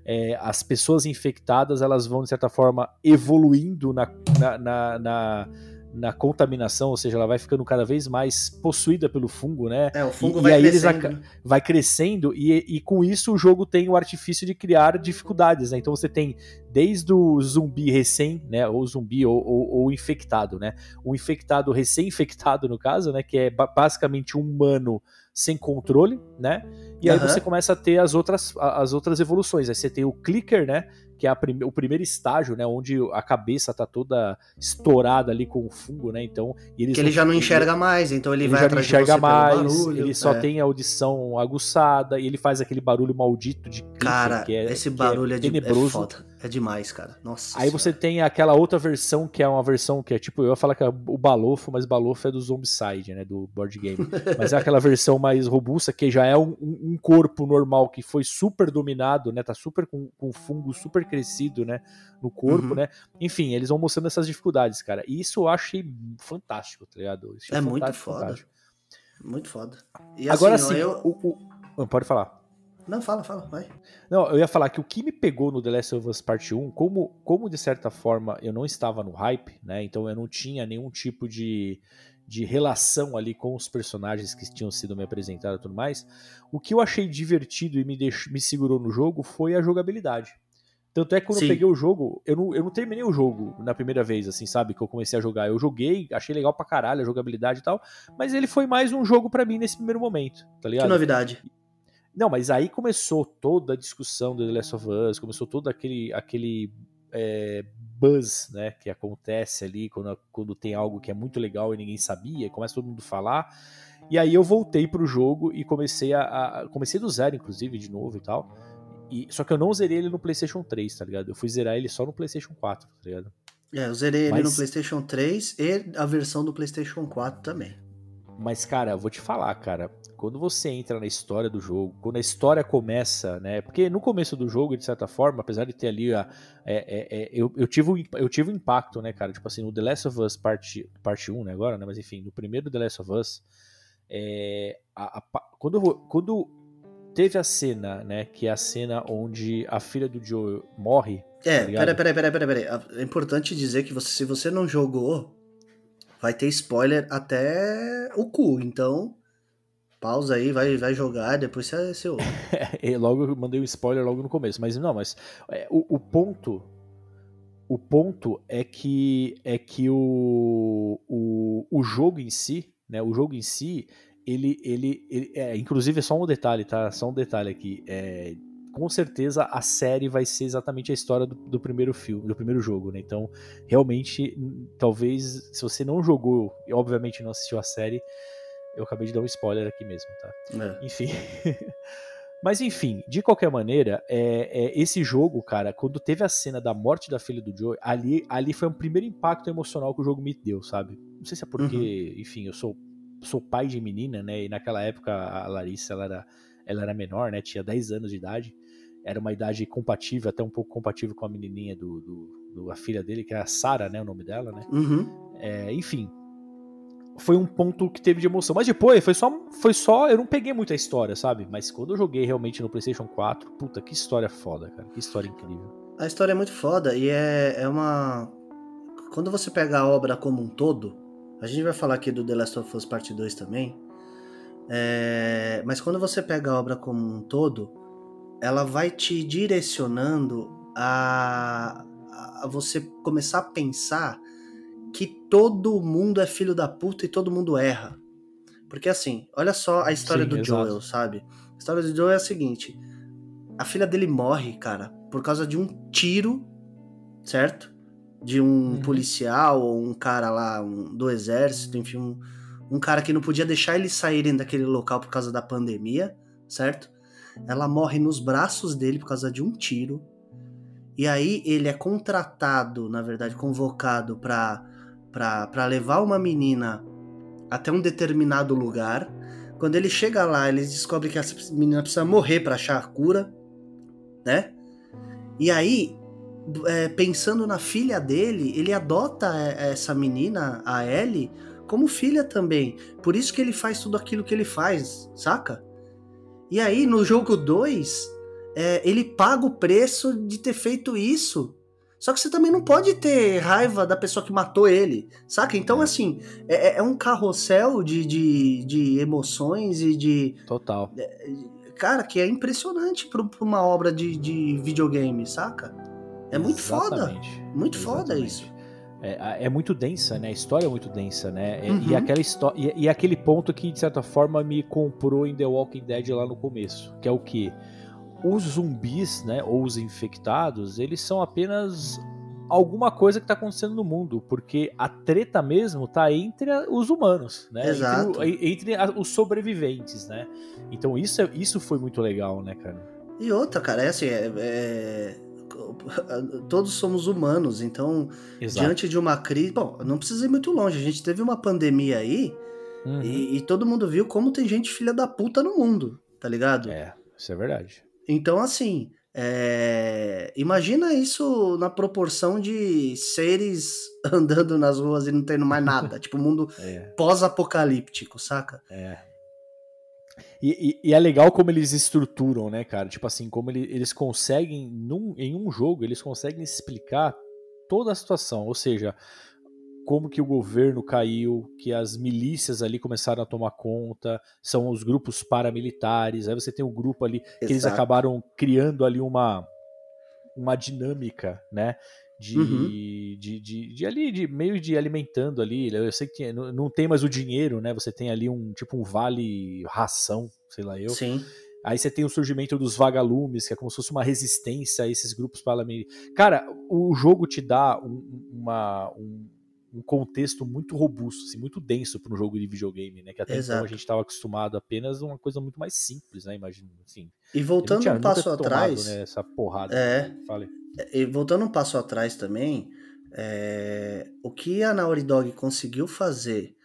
é, as pessoas infectadas, elas vão, de certa forma, evoluindo na, na, na, na- na contaminação, ou seja, ela vai ficando cada vez mais possuída pelo fungo, né? É, o fungo e- vai e aí eles crescendo. aca- né? vai crescendo e, e com isso o jogo tem o artifício de criar dificuldades, né? Então você tem desde o zumbi recém, né, ou zumbi ou, ou- ou infectado, né? O infectado recém-infectado no caso, né, que é ba- basicamente um humano sem controle, né? E aí Aham. você começa a ter as outras, as outras evoluções. Aí você tem o clicker, né? Que é prime- o primeiro estágio, né? Onde a cabeça tá toda estourada ali com o fungo, né? Então, eles Que ele já não enxerga mais, então ele, ele vai já não atrás enxerga de você mais, barulho. ele só é. tem a audição aguçada e ele faz aquele barulho maldito de Cara, que é, esse que barulho é, de, é tenebroso. foda. É demais, cara. Nossa Aí você senhora. tem aquela outra versão que é uma versão que é tipo, eu ia falar que é o Balofo, mas Balofo é do Zombicide, né, do board game. Mas é aquela versão mais robusta que já é um, um- um corpo normal que foi super dominado, né, tá super com, com fungo super crescido, né, no corpo, Uhum. né. Enfim, eles vão mostrando essas dificuldades, cara. E isso eu achei fantástico, tá ligado? Achei É muito foda. fantástico. Muito foda. E Agora assim, sim, eu... o- o- Ah, pode falar. Não, fala, fala, vai. Não, eu ia falar que o que me pegou no The Last of Us Part 1, como, como de certa forma eu não estava no hype, né? Então eu não tinha nenhum tipo de, de relação ali com os personagens que tinham sido me apresentados e tudo mais. O que eu achei divertido e me, me segurou no jogo foi a jogabilidade. Tanto é que quando Sim. eu peguei o jogo, eu não, eu não terminei o jogo na primeira vez, assim, sabe? Que eu comecei a jogar. Eu joguei, achei legal pra caralho a jogabilidade e tal, mas ele foi mais um jogo pra mim nesse primeiro momento, tá Que ligado? novidade. Não, mas aí começou toda a discussão do The Last of Us, começou todo aquele, aquele é, buzz né, que acontece ali quando, quando tem algo que é muito legal e ninguém sabia, começa todo mundo a falar. E aí eu voltei pro jogo e comecei a, a- Comecei do zero, inclusive, de novo e tal. E, só que eu não zerei ele no PlayStation 3, tá ligado? Eu fui zerar ele só no PlayStation 4, tá ligado? É, eu zerei ele Mas- no PlayStation 3 e a versão do PlayStation 4 também. Mas, cara, eu vou te falar, cara. Quando você entra na história do jogo, quando a história começa, né? Porque no começo do jogo, de certa forma, apesar de ter ali a. É, é, é, eu, eu, tive um, eu tive um impacto, né, cara? Tipo assim, no The Last of Us parte, parte 1, né, agora, né? Mas enfim, no primeiro The Last of Us, é, a, a, quando, quando teve a cena, né? Que é a cena onde a filha do Joe morre. É, tá ligado? peraí, peraí, peraí, peraí. É importante dizer que você, se você não jogou, vai ter spoiler até o cu. Então, pausa aí, vai, vai jogar, depois você, você ouve. E logo eu mandei um spoiler logo no começo, mas não, mas é, o, o ponto o ponto é que é que o, o, o jogo em si, né, o jogo em si, ele ele, ele é, inclusive é só um detalhe, tá? Só um detalhe aqui, é, com certeza a série vai ser exatamente a história do, do primeiro filme, do primeiro jogo, né? Então, realmente, talvez se você não jogou e obviamente não assistiu a série, eu acabei de dar um spoiler aqui mesmo, tá? É. Enfim. Mas enfim, de qualquer maneira, é, é, esse jogo, cara, quando teve a cena da morte da filha do Joe, ali, ali foi um primeiro impacto emocional que o jogo me deu, sabe? Não sei se é porque, Uhum. enfim, eu sou, sou pai de menina, né? E naquela época a Larissa, ela era, ela era menor, né? Tinha 10 anos de idade. Era uma idade compatível, até um pouco compatível com a menininha do, do, do- a filha dele, que é a Sarah, né? O nome dela, né? Uhum. É, enfim, foi um ponto que teve de emoção. Mas depois, foi só, foi só. Eu não peguei muito a história, sabe? Mas quando eu joguei realmente no PlayStation 4, puta, que história foda, cara. Que história incrível. A história é muito foda e é, é uma. Quando você pega a obra como um todo, a gente vai falar aqui do The Last of Us Parte 2 também. é, Mas quando você pega a obra como um todo, ela vai te direcionando a, a você começar a pensar que todo mundo é filho da puta e todo mundo erra. Porque assim, olha só a história Sim, do exato. Joel, sabe? A história do Joel é a seguinte: a filha dele morre, cara, por causa de um tiro, certo? De um Uhum. policial ou um cara lá um- do exército, enfim, um, um cara que não podia deixar eles saírem daquele local por causa da pandemia, certo? Ela morre nos braços dele por causa de um tiro. E aí ele é contratado, na verdade, convocado pra levar uma menina até um determinado lugar. Quando ele chega lá, eles descobrem que essa menina precisa morrer pra achar a cura, né? E aí, é, pensando na filha dele, ele adota é, essa menina, a Ellie, como filha também. Por isso que ele faz tudo aquilo que ele faz, saca? E aí, no jogo 2, ele paga o preço de ter feito isso. Só que você também não pode ter raiva da pessoa que matou ele, saca? Então, assim, é, é um carrossel de, de, de emoções e de. Total. Cara, que é impressionante pra, pra uma obra de, de videogame, saca? É muito foda. Exatamente. Muito foda Exatamente. isso. É, é muito densa, né? A história é muito densa, né? E- Uhum. E, aquela e, e aquele ponto que, de certa forma, me comprou em The Walking Dead lá no começo. Que é o que? Os zumbis, né? Ou os infectados, eles são apenas alguma coisa que tá acontecendo no mundo. Porque a treta mesmo tá entre os humanos, né? Exato. Entre, entre os sobreviventes, né? Então isso, é- isso foi muito legal, né, cara? E outra, cara, é assim, é- é- todos somos humanos, então, Exato. diante de uma crise. Bom, não precisa ir muito longe, a gente teve uma pandemia aí Uhum. e, e todo mundo viu como tem gente filha da puta no mundo, tá ligado? É, isso é verdade. Então, assim, é, imagina isso na proporção de seres andando nas ruas e não tendo mais nada. tipo, mundo É. pós-apocalíptico, saca? É. E, e- e é legal como eles estruturam, né, cara? Tipo assim, como ele- eles conseguem, num- em um jogo, eles conseguem explicar toda a situação. Ou seja, como que o governo caiu, que as milícias ali começaram a tomar conta, são os grupos paramilitares, aí você tem um grupo ali que eles Exato. acabaram criando ali uma, uma dinâmica, né? De, Uhum. de, de, de ali, de meio de alimentando ali. Eu sei que não, não tem mais o dinheiro, né? Você tem ali um tipo um vale ração, sei lá eu. Sim. Aí você tem o surgimento dos vagalumes, que é como se fosse uma resistência a esses grupos paramilitares. Cara, o jogo te dá um, uma, um, um contexto muito robusto, assim, muito denso para um jogo de videogame, né? Que até então Exato. a gente estava acostumado apenas a uma coisa muito mais simples, né? Imagina, assim. E voltando um passo tomado, atrás. né, essa porrada. É. Falei. E voltando um passo atrás também, é, o que a Naughty Dog conseguiu fazer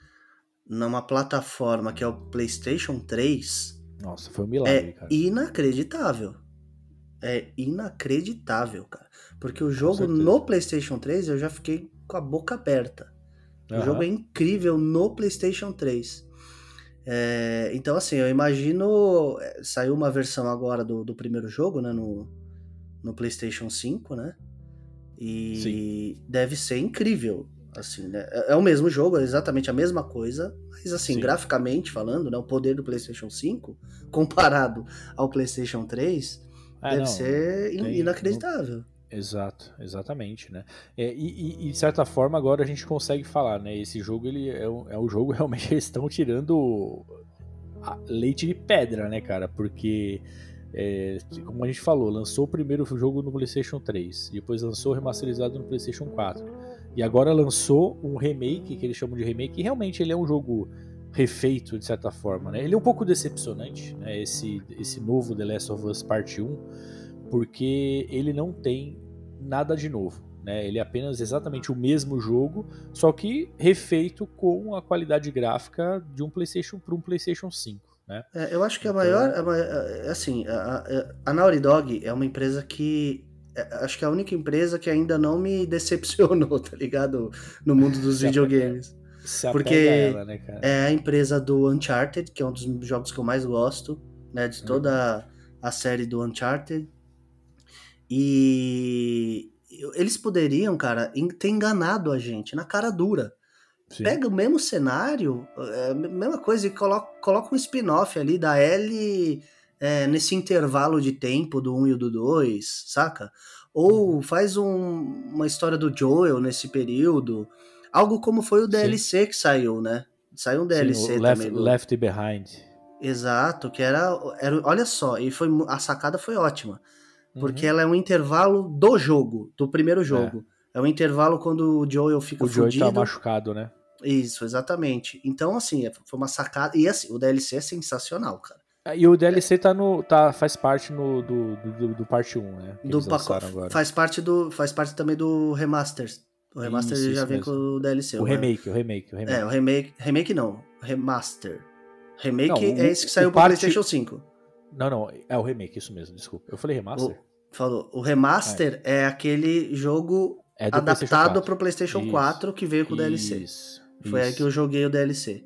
numa plataforma que é o PlayStation 3 Nossa, foi um milagre, é cara. inacreditável. É inacreditável, cara. Porque o jogo no PlayStation 3 eu já fiquei com a boca aberta. O Aham. jogo é incrível no PlayStation 3. É, então, assim, eu imagino. é, Saiu uma versão agora do, do primeiro jogo, né? No, no PlayStation 5, né? E deve ser incrível. Assim, né? É, é o mesmo jogo, é exatamente a mesma coisa, mas assim, Sim. graficamente falando, né? O poder do PlayStation 5 comparado ao PlayStation 3 Ah, deve não, ser in- tem- inacreditável. Exato, exatamente, né? É, e, e- de certa forma agora a gente consegue falar, né? Esse jogo ele é um, é um jogo realmente eles estão tirando leite de pedra, né, cara? Porque é, como a gente falou, lançou o primeiro jogo no PlayStation 3, depois lançou remasterizado no PlayStation 4 e agora lançou um remake que eles chamam de remake. E realmente ele é um jogo refeito de certa forma, né? Ele é um pouco decepcionante, né? Esse esse novo The Last of Us Part 1 porque ele não tem nada de novo. Né? Ele é apenas exatamente o mesmo jogo, só que refeito com a qualidade gráfica de um PlayStation para um PlayStation 5. Né? É, eu acho que a Então- maior. a ma- é, Assim, a, a- a Naughty Dog é uma empresa que. é, Acho que é a única empresa que ainda não me decepcionou, tá ligado? No mundo dos videogames. Porque ela, né, cara? É a empresa do Uncharted, que é um dos jogos que eu mais gosto, né? De toda a série do Uncharted. E eles poderiam, cara, ter enganado a gente na cara dura. Sim. Pega o mesmo cenário, é, a mesma coisa, e coloca, coloca um spin-off ali da Ellie é, nesse intervalo de tempo do 1 e do 2, saca? Ou faz um- uma história do Joel nesse período. Algo como foi o DLC que saiu, né? Saiu um DLC Sim, o Left, também. do- Left Behind. Exato, que era, era. Olha só, e foi, a sacada foi ótima. Porque Uhum. ela é um intervalo do jogo, do primeiro jogo. É, um intervalo quando o Joel fica o Joey fudido. tá machucado, né? Isso, exatamente. Então, assim, é- foi uma sacada. E assim, o DLC é sensacional, cara. E o DLC tá no, tá, faz parte no, do, do, do, parte 1, né? que Do pacote. Faz parte do. Faz parte também do remaster. O remaster Isso, já isso vem mesmo. com o DLC. O remake, o remake, o remake. É, o remake. Remake não. Remaster. Remake Não, o- é esse que saiu o pro parte- PlayStation 5. Não, não, é o remake, isso mesmo, desculpa. Eu falei remaster? Falou. O remaster é, aquele jogo É adaptado 4. pro PlayStation Isso. 4 que veio com o DLC. Isso, Foi aí isso. que eu joguei o DLC.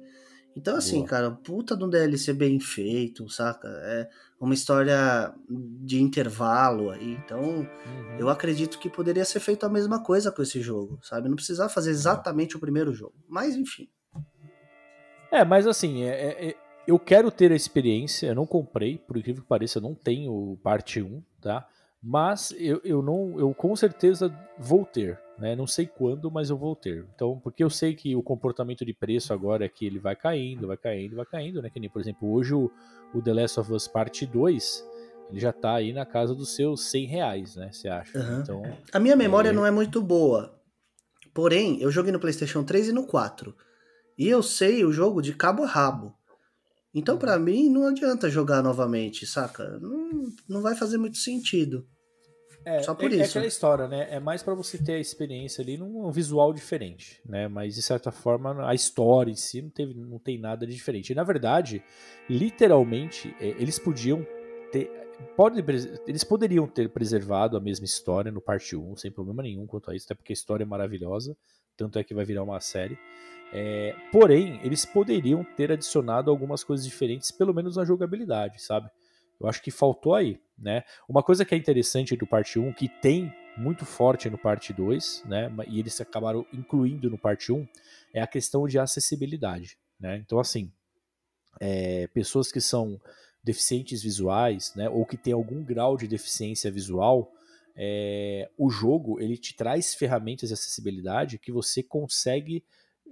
Então, assim, Boa. cara, puta de um DLC bem feito, saca? É uma história de intervalo aí. Então, Uhum. eu acredito que poderia ser feito a mesma coisa com esse jogo, sabe? Não precisava fazer exatamente o primeiro jogo. Mas, enfim. É, mas assim, é- é- é- eu quero ter a experiência, eu não comprei, por incrível que pareça, eu não tenho parte 1, tá? Mas eu, eu não, eu com certeza vou ter, né? Não sei quando, mas eu vou ter. Então, porque eu sei que o comportamento de preço agora é que ele vai caindo, vai caindo, vai caindo, né? Que nem, por exemplo, hoje o, o The Last of Us Parte 2, ele já tá aí na casa dos seus 100 reais, né? Você acha? Aham. Então, A minha memória É. não é muito boa. Porém, eu joguei no PlayStation 3 e no 4. E eu sei o jogo de cabo a rabo. Então, pra mim, não adianta jogar novamente, saca? Não, não vai fazer muito sentido. É, Só por é, é isso. aquela história, né? É mais pra você ter a experiência ali num visual diferente, né? Mas de certa forma a história em si não, teve, não tem nada de diferente. E na verdade, literalmente, é, eles podiam ter. Pode, eles poderiam ter preservado a mesma história no parte 1, sem problema nenhum quanto a isso, até porque a história é maravilhosa, tanto é que vai virar uma série. É, porém, eles poderiam ter adicionado algumas coisas diferentes, pelo menos na jogabilidade, sabe? Eu acho que faltou aí, né? Uma coisa que é interessante do parte 1, que tem muito forte no parte 2, né? E eles acabaram incluindo no parte 1, é a questão de acessibilidade, né? Então, assim, é, pessoas que são deficientes visuais, né? Ou que têm algum grau de deficiência visual, é, o jogo ele te traz ferramentas de acessibilidade que você consegue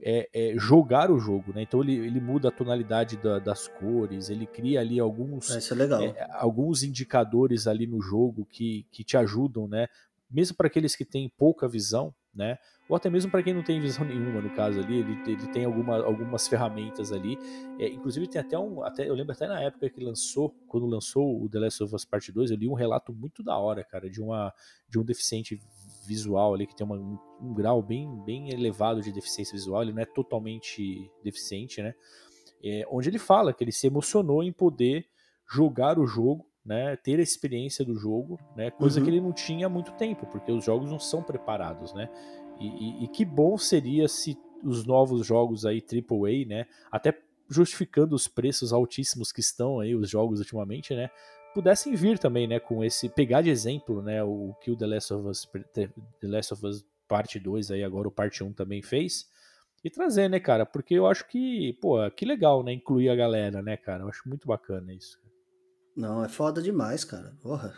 é, é, jogar o jogo, né? Então ele, ele muda a tonalidade da- das cores, ele cria ali alguns Isso é é, alguns indicadores ali no jogo que, que te ajudam, né? Mesmo para aqueles que têm pouca visão, né? Ou até mesmo para quem não tem visão nenhuma, no caso ali, ele, ele tem alguma, algumas ferramentas ali. É, inclusive tem até um, até, eu lembro até na época que lançou, quando lançou o The Last of Us Part 2, eu li um relato muito da hora, cara, de uma de um deficiente visual ali, que tem uma, um, um grau bem, bem elevado de deficiência visual, ele não é totalmente deficiente, né? É, onde ele fala que ele se emocionou em poder jogar o jogo, né? Ter a experiência do jogo, né? Coisa Uhum. que ele não tinha há muito tempo, porque os jogos não são preparados, né? E, e- e que bom seria se os novos jogos aí AAA, né? Até justificando os preços altíssimos que estão aí os jogos ultimamente, né? Pudessem vir também, né? Com esse pegar de exemplo, né? O que o The Last of Us, The Last of Us Parte 2 aí agora o Parte 1 também fez e trazer, né, cara? Porque eu acho que, pô, que legal, né? Incluir a galera, né, cara? Eu acho muito bacana isso. Não, é foda demais, cara. Porra.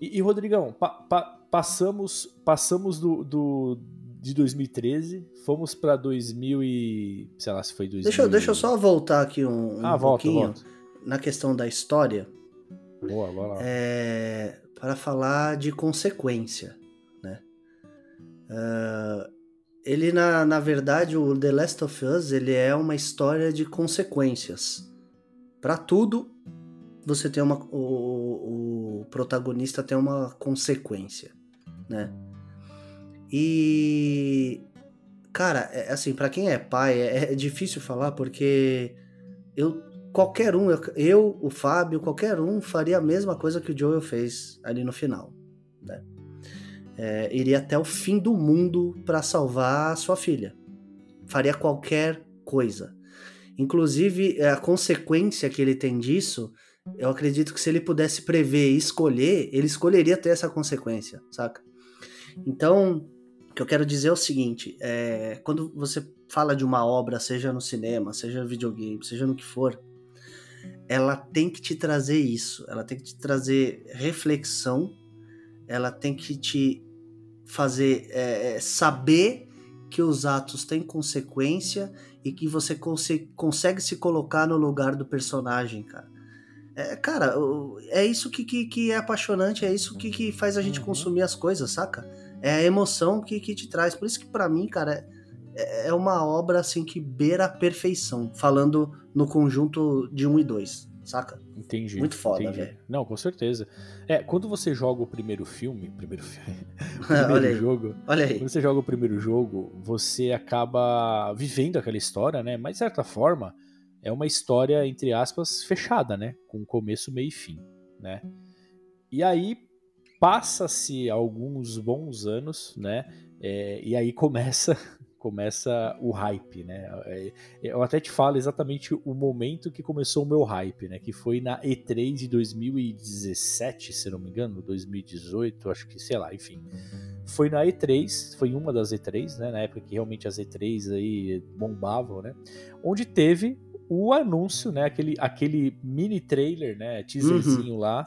E, e, Rodrigão, pa- pa- passamos passamos do, do- de 2013, fomos pra 2000 e sei lá se foi 2000. Deixa, eu- deixa eu só voltar aqui um, um Ah, volta, pouquinho volta. na questão da história Boa, vai lá. é, para falar de consequência, né? Ah, ele, na, na verdade, o The Last of Us, ele é uma história de consequências. Para tudo, você tem uma... O, o protagonista tem uma consequência, né? E... Cara, é, assim, para quem é pai, é, é difícil falar porque eu qualquer um, eu, o Fábio, qualquer um faria a mesma coisa que o Joel fez ali no final, né? É, iria até o fim do mundo para salvar a sua filha. Faria qualquer coisa. Inclusive, a consequência que ele tem disso, eu acredito que se ele pudesse prever e escolher, ele escolheria ter essa consequência, saca? Então, o que eu quero dizer é o seguinte: é, quando você fala de uma obra, seja no cinema, seja videogame, seja no que for, ela tem que te trazer isso, ela tem que te trazer reflexão, ela tem que te fazer é, saber que os atos têm consequência e que você conse consegue se colocar no lugar do personagem, cara. É, cara, é isso que, que, que é apaixonante, é isso que, que faz a gente Uhum. consumir as coisas, saca? É a emoção que, que te traz. Por isso que pra mim, cara, é, uma obra assim que beira a perfeição, falando no conjunto de um e dois, saca? Entendi. Muito foda, velho. Não, com certeza. É, quando você joga o primeiro filme, primeiro filme, o Olha primeiro aí. jogo, Olha aí. quando você joga o primeiro jogo, você acaba vivendo aquela história, né? Mas de certa forma, é uma história entre aspas fechada, né? Com começo, meio e fim, né? E aí passa-se alguns bons anos, né? É, e aí começa começa o hype, né? É, Eu até te falo exatamente o momento que começou o meu hype, né? Que foi na E3 de 2017, se não me engano, 2018, acho que, sei lá, enfim. Foi na E3, foi uma das E3, né? Na época que realmente as E3 aí bombavam, né? Onde teve o anúncio, né? Aquele, aquele mini trailer, né? Teaserzinho lá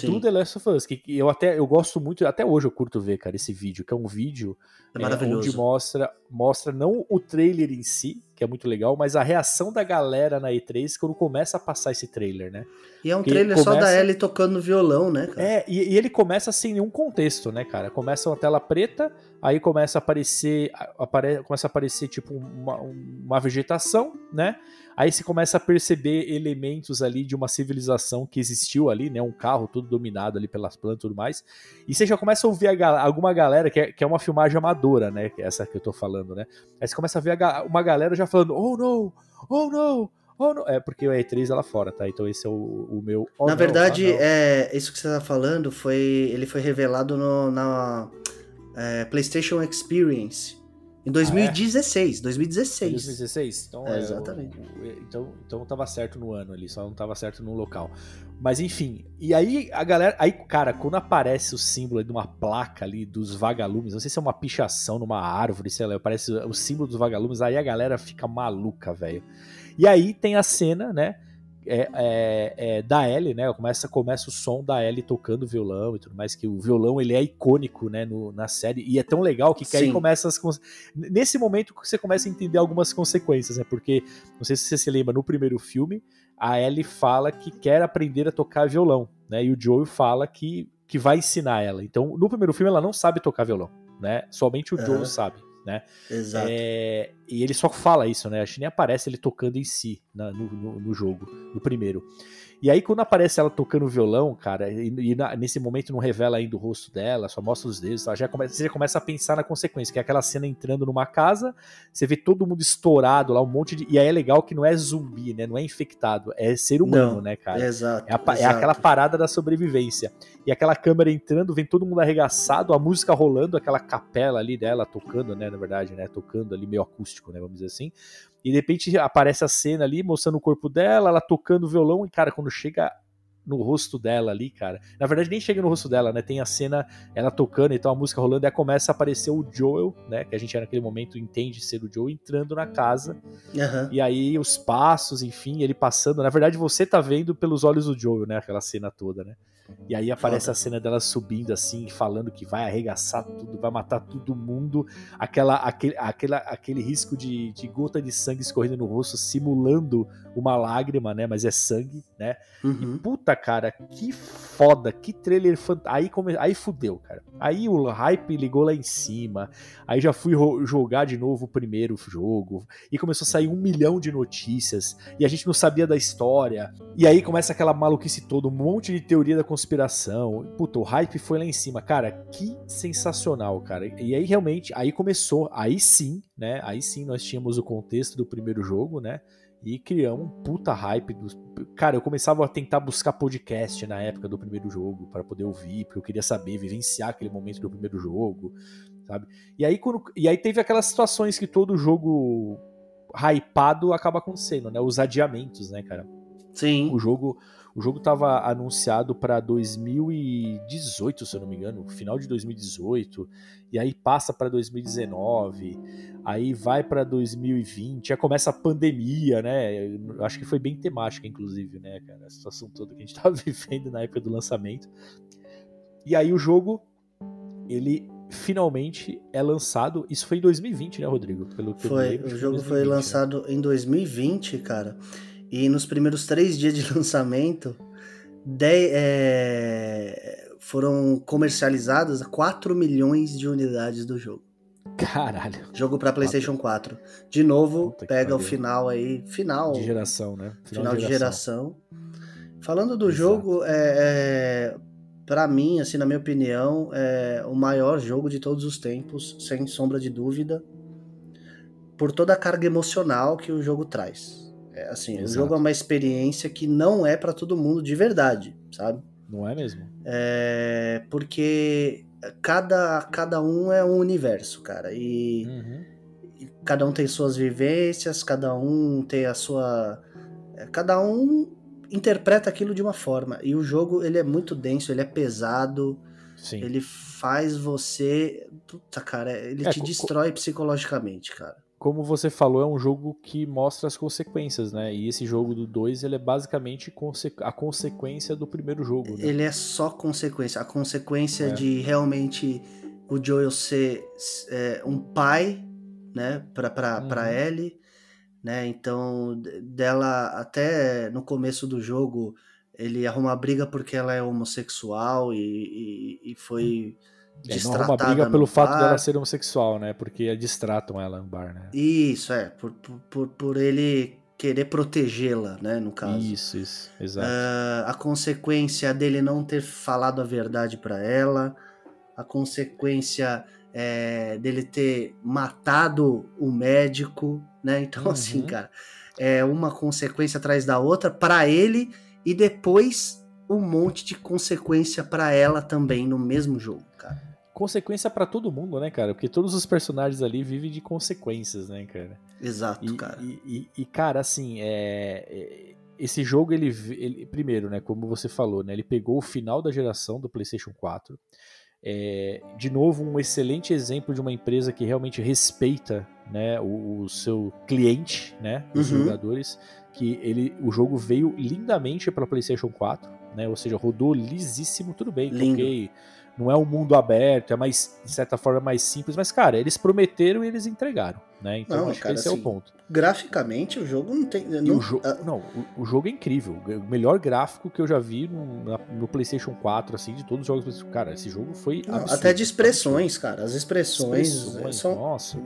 do Sim, The Last of Us, que eu até eu gosto muito, até hoje eu curto ver, cara, esse vídeo, que é um vídeo é é, onde mostra, mostra não o trailer em si, que é muito legal, mas a reação da galera na E3 quando começa a passar esse trailer, né? E é um que trailer só da começa- Ellie tocando violão, né, cara? É, e, e ele começa sem nenhum contexto, né, cara? Começa uma tela preta, aí começa a aparecer, apare, começa a aparecer tipo uma, uma vegetação, né? Aí você começa a perceber elementos ali de uma civilização que existiu ali, né? Um carro todo dominado ali pelas plantas e tudo mais. E você já começa a ouvir a ga- alguma galera, que é, que é uma filmagem amadora, né? É essa que eu tô falando, né? Aí você começa a ver a uma galera já falando, oh no, oh no, oh. É porque a E3 é lá fora, tá? Então esse é o, o meu. oh Na no, verdade, ah, não. é, isso que você tá falando foi. Ele foi revelado no- na é, PlayStation Experience em 2016. 2016. 2016? Então, É, é, exatamente. o- o- então, então tava certo no ano ali, só não tava certo no local. Mas enfim, e aí a galera. Aí, cara, quando aparece o símbolo de uma placa ali dos vagalumes, não sei se é uma pichação numa árvore, sei lá, aparece o símbolo dos vagalumes, aí a galera fica maluca, velho. E aí tem a cena, né? É, é, é, da Ellie, né? Começa, começa o som da Ellie tocando violão e tudo mais, que o violão ele é icônico, né, no- na série, e é tão legal que, que aí começa as. Nesse momento que você começa a entender algumas consequências, né? Porque, não sei se você se lembra, no primeiro filme, a Ellie fala que quer aprender a tocar violão, né? E o Joel fala que, que vai ensinar ela. Então, no primeiro filme, ela não sabe tocar violão, né? Somente o Joel Aham. sabe, né? Exato. É, e ele só fala isso, né? Acho que nem aparece ele tocando em si na- no, no- no jogo, no primeiro. E aí, quando aparece ela tocando violão, cara, e, e na- nesse momento não revela ainda o rosto dela, só mostra os dedos, ela já começa, você já começa a pensar na consequência, que é aquela cena entrando numa casa, você vê todo mundo estourado lá, um monte de. E aí é legal que não é zumbi, né? Não é infectado, é ser humano, Não, né, cara? Exato. É, a é exato. aquela parada da sobrevivência. E aquela câmera entrando, vem todo mundo arregaçado, a música rolando, aquela capela ali dela tocando, né? Na verdade, né? Tocando ali meio acústico, né? Vamos dizer assim. E de repente aparece a cena ali, mostrando o corpo dela, ela tocando violão, e, cara, quando chega no rosto dela ali, cara. Na verdade, nem chega no rosto dela, né? Tem a cena, ela tocando, então a música rolando, e aí começa a aparecer o Joel, né? Que a gente naquele momento entende ser o Joel, entrando na casa. Aham. E aí os passos, enfim, ele passando. Na verdade, você tá vendo pelos olhos do Joel, né? Aquela cena toda, né? E aí aparece Foda. a cena dela subindo assim, falando que vai arregaçar tudo, vai matar todo mundo. Aquela, aquele, aquela, aquele risco de, de gota de sangue escorrendo no rosto, simulando uma lágrima, né? Mas é sangue, né? Uhum. Puta, cara, que foda, que trailer fantástico. Aí, come... aí fudeu, cara. Aí o hype ligou lá em cima. Aí já fui jogar de novo o primeiro jogo. E começou a sair um milhão de notícias. E a gente não sabia da história. E aí começa aquela maluquice toda, um monte de teoria da conspiração. Puta, o hype foi lá em cima. Cara, que sensacional, cara. E aí realmente, aí começou. Aí sim, né? Aí sim nós tínhamos o contexto do primeiro jogo, né? E criamos um puta hype. Dos... Cara, eu começava a tentar buscar podcast na época do primeiro jogo para poder ouvir, porque eu queria saber, vivenciar aquele momento do primeiro jogo, sabe? E aí, quando... e aí teve aquelas situações que todo jogo hypado acaba acontecendo, né? Os adiamentos, né, cara? Sim. O jogo, o jogo tava anunciado para 2018, se eu não me engano, final de 2018, e aí passa para 2019, aí vai para 2020, já começa a pandemia, né? Eu acho que foi bem temática, inclusive, né, cara? A situação toda que a gente tava vivendo na época do lançamento. E aí o jogo, ele finalmente é lançado. Isso foi em 2020, né, Rodrigo? Pelo que eu Foi, lembro, o jogo foi 2020, né? lançado em 2020, cara. E nos primeiros três dias de lançamento, dez- é, foram comercializadas 4 milhões de unidades do jogo. Caralho. Jogo pra PlayStation 4. De novo, pega o final aí, final, De geração, né? final de geração. Falando do Exato. jogo, é, é, para mim, assim, na minha opinião, é o maior jogo de todos os tempos, sem sombra de dúvida, por toda a carga emocional que o jogo traz. É, assim, o Exato. jogo é uma experiência que não é pra todo mundo de verdade, sabe? Não é mesmo? É, porque cada, cada um é um universo, cara. E Uhum. cada um tem suas vivências, cada um tem a sua. é, Cada um interpreta aquilo de uma forma. E o jogo ele é muito denso, ele é pesado, Sim. ele faz você. Puta, cara, ele É, te destrói psicologicamente, cara. Como você falou, é um jogo que mostra as consequências, né? E esse jogo do 2, ele é basicamente conse- a consequência do primeiro jogo, né? Ele é só consequência. A consequência É. de realmente o Joel ser é, um pai, né, pra, pra, Uhum. pra Ellie, né, então dela até no começo do jogo ele arruma briga porque ela é homossexual e, e, e foi É, não arruma briga pelo fato bar. dela ser homossexual, né? Porque distratam ela no bar, né? Isso, é, por, por, por, ele querer protegê-la, né, no caso. Isso, isso. Exato. Ah, a consequência dele não ter falado a verdade pra ela, a consequência é, dele ter matado o médico, né? Então, Uhum. assim, cara, é uma consequência atrás da outra pra ele e depois um monte de consequência pra ela também no mesmo jogo, cara. Consequência pra todo mundo, né, cara? Porque todos os personagens ali vivem de consequências, né, cara? Exato, E, cara. e- e- e, cara, assim, é, é- esse jogo, ele, ele- Primeiro, né, como você falou, né? Ele pegou o final da geração do PlayStation 4. É, de novo, um excelente exemplo de uma empresa que realmente respeita né, o, o seu cliente, né? Os Uhum. jogadores. Que ele, o jogo veio lindamente para PlayStation 4, né? Ou seja, rodou lisíssimo, tudo bem, Lindo. ok. Não é um mundo aberto, é mais, de certa forma, mais simples, mas, cara, eles prometeram e eles entregaram, né? Então, Não, acho cara, que esse é assim, o ponto. Graficamente, o jogo não tem. Não, o jo- ah, Não, o, o jogo é incrível. O melhor gráfico que eu já vi no, na- no PlayStation 4, assim, de todos os jogos. Cara, esse jogo foi. não, absurdo, até de expressões, cara. As expressões, Expressões, são Nossa,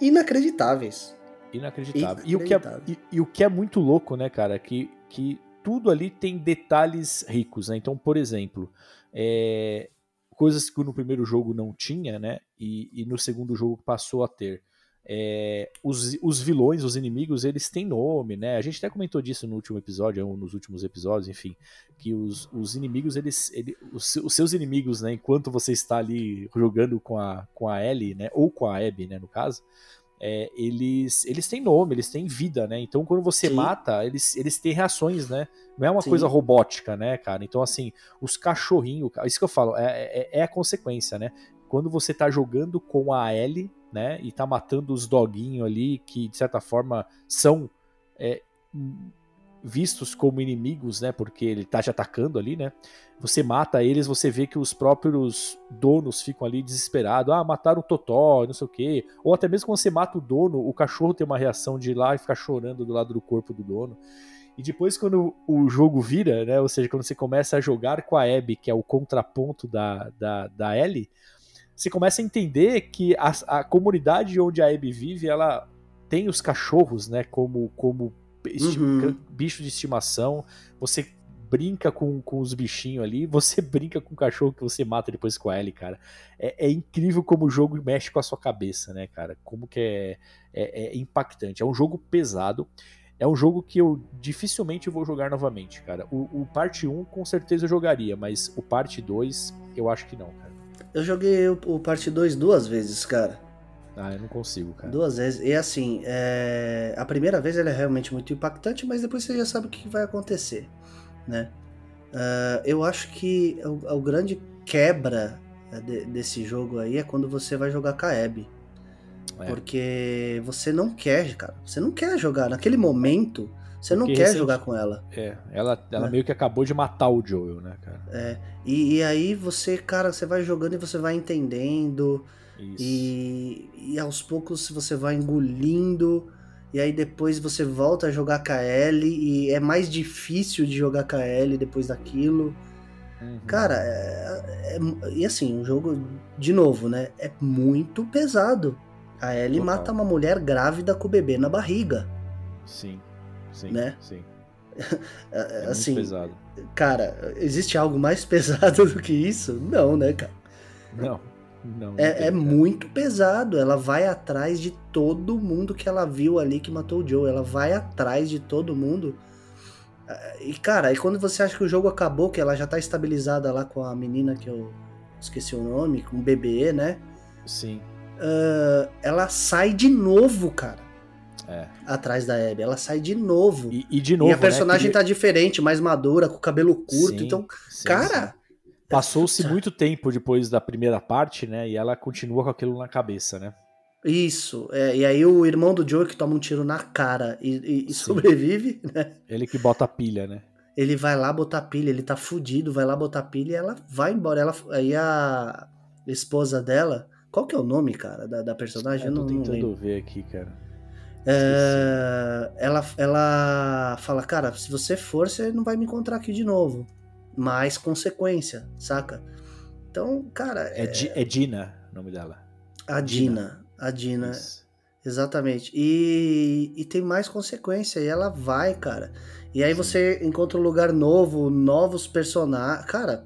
inacreditáveis. inacreditável. E o, que é, e, e o que é muito louco, né, cara, que, que tudo ali tem detalhes ricos, né? Então, por exemplo, é, coisas que no primeiro jogo não tinha, né? E, e no segundo jogo passou a ter. É, os, os vilões, os inimigos, eles têm nome, né? A gente até comentou disso no último episódio, ou nos últimos episódios, enfim, que os, os inimigos, eles, ele, os, os, seus inimigos, né? Enquanto você está ali jogando com a, com a Ellie, né? Ou com a Abby, né? No caso, é, eles, eles têm nome, eles têm vida, né? Então quando você Sim. mata, eles, eles têm reações, né? Não é uma Sim. coisa robótica, né, cara? Então, assim, os cachorrinhos, isso que eu falo, é, é, é a consequência, né? Quando você tá jogando com a Ellie, né? E tá matando os doguinhos ali, que de certa forma são é, vistos como inimigos, né? Porque ele tá te atacando ali, né? Você mata eles, você vê que os próprios donos ficam ali desesperados. Ah, mataram o Totó, não sei o quê. Ou até mesmo quando você mata o dono, o cachorro tem uma reação de ir lá e ficar chorando do lado do corpo do dono. E depois, quando o jogo vira, né? Ou seja, quando você começa a jogar com a Abby, que é o contraponto da, da, da Ellie, você começa a entender que a, a comunidade onde a Abby vive, ela tem os cachorros, né? Como, como Uhum. bicho de estimação. Você brinca com, com os bichinhos ali, você brinca com o cachorro que você mata depois com a Ellie, cara. É, é incrível como o jogo mexe com a sua cabeça, né, cara? Como que é, é, é impactante. É um jogo pesado. É um jogo que eu dificilmente vou jogar novamente, cara. O, o parte 1 com certeza eu jogaria, mas o parte 2 eu acho que não, cara. Eu joguei o, o parte 2 duas vezes, cara. Ah, eu não consigo, cara. Duas vezes. E assim, é, a primeira vez ele é realmente muito impactante, mas depois você já sabe o que vai acontecer, né? Ah, eu acho que o, o grande quebra eh, de- desse jogo aí é quando você vai jogar com a Abby. É. Porque você não quer, cara. Você não quer jogar. Naquele momento, você não Porque quer recente- jogar com ela. É, ela, ela Né? meio que acabou de matar o Joel, né, cara? É, e, e aí você, cara, você vai jogando e você vai entendendo. E, e aos poucos você vai engolindo. E aí depois você volta a jogar com a Ellie. E é mais difícil de jogar com a Ellie depois daquilo. Uhum. Cara, é, é- e assim, o jogo, de novo, né? É muito pesado. A Ellie Total. mata uma mulher grávida com o bebê na barriga. Sim, sim, Né? sim. É, É assim, muito pesado. cara, existe algo mais pesado do que isso? Não, né, cara? Não, não. não É, é muito pesado. Ela vai atrás de todo mundo que ela viu ali que matou o Joe. Ela vai atrás de todo mundo. E, cara, aí quando você acha que o jogo acabou, que ela já tá estabilizada lá com a menina que eu esqueci o nome, com o bebê, né? Sim, Ah, ela sai de novo, cara, é. atrás da Abby. Ela sai de novo. E, E, e de novo. a personagem né, tá diferente, mais madura, com o cabelo curto. Sim, então, sim, cara. Passou-se muito tempo depois da primeira parte, né? E ela continua com aquilo na cabeça, né? Isso. é, e aí o irmão do Joe que toma um tiro na cara e, e- sobrevive, né? Ele que bota a pilha, né? Ele vai lá botar pilha, ele tá fudido, vai lá botar pilha e ela vai embora. Ela, aí a esposa dela. Qual que é o nome, cara, da, da personagem? Eu Eu tô não, não tentando lembro. ver aqui, cara. É, ela, ela fala, cara, se você for, você não vai me encontrar aqui de novo. Mais consequência, saca? Então, cara, É, Di- é Dina o nome dela. a Dina. A Dina, Isso. Exatamente. E, e tem mais consequência. E ela vai, cara. E aí Sim. você encontra um lugar novo, novos personagens. Cara,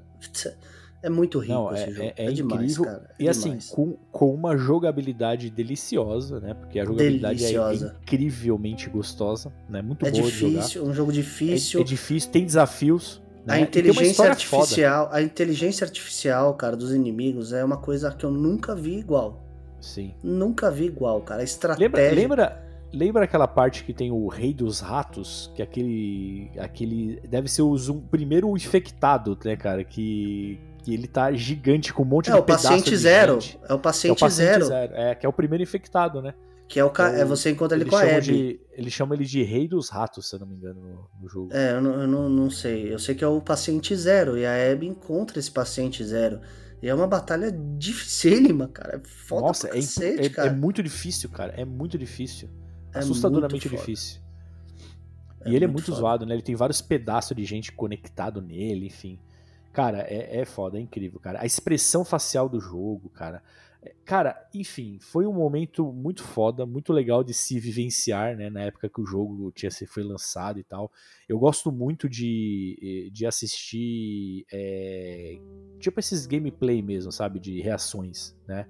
é muito rico Não, esse é, jogo. é, É, é demais, incrível. cara. É e assim, demais. com, com uma jogabilidade deliciosa, né? Porque a jogabilidade é- é, Deliciosa. incrivelmente gostosa, né? Muito É boa de jogar. difícil, um jogo difícil. É, é difícil, tem desafios. A né? Uma inteligência artificial, a inteligência artificial, cara, dos inimigos é uma coisa que eu nunca vi igual. Foda. Sim. Nunca vi igual, cara. A estratégia. Lembra, lembra, lembra aquela parte que tem o Rei dos Ratos? Que é aquele. aquele deve ser o zum- primeiro infectado, né, cara? Que, que ele tá gigante com um monte É de o pedaço paciente de zero. É o Que é o paciente, paciente zero. É, que é o primeiro infectado, né? Que é o ca... É é o- você encontra ele Eles com a Abby. de, eles chamam ele de Rei dos Ratos, se eu não me engano, no, no jogo. É, eu, não, eu não, não sei. Eu sei que é o paciente zero. E a Abby encontra esse paciente zero. E é uma batalha dificílima, cara. É foda Nossa, é, cacete, é- é cara. muito difícil, cara. É muito difícil. É Assustadoramente muito difícil. É e ele é muito muito foda. zoado, né? Ele tem vários pedaços de gente conectado nele, enfim. Cara, é, é foda, é incrível, cara. A expressão facial do jogo, cara. Cara, enfim, foi um momento muito foda, muito legal de se vivenciar, né? Na época que o jogo tinha foi lançado e tal. Eu gosto muito de, de assistir, é, tipo esses gameplay mesmo, sabe? De reações, né?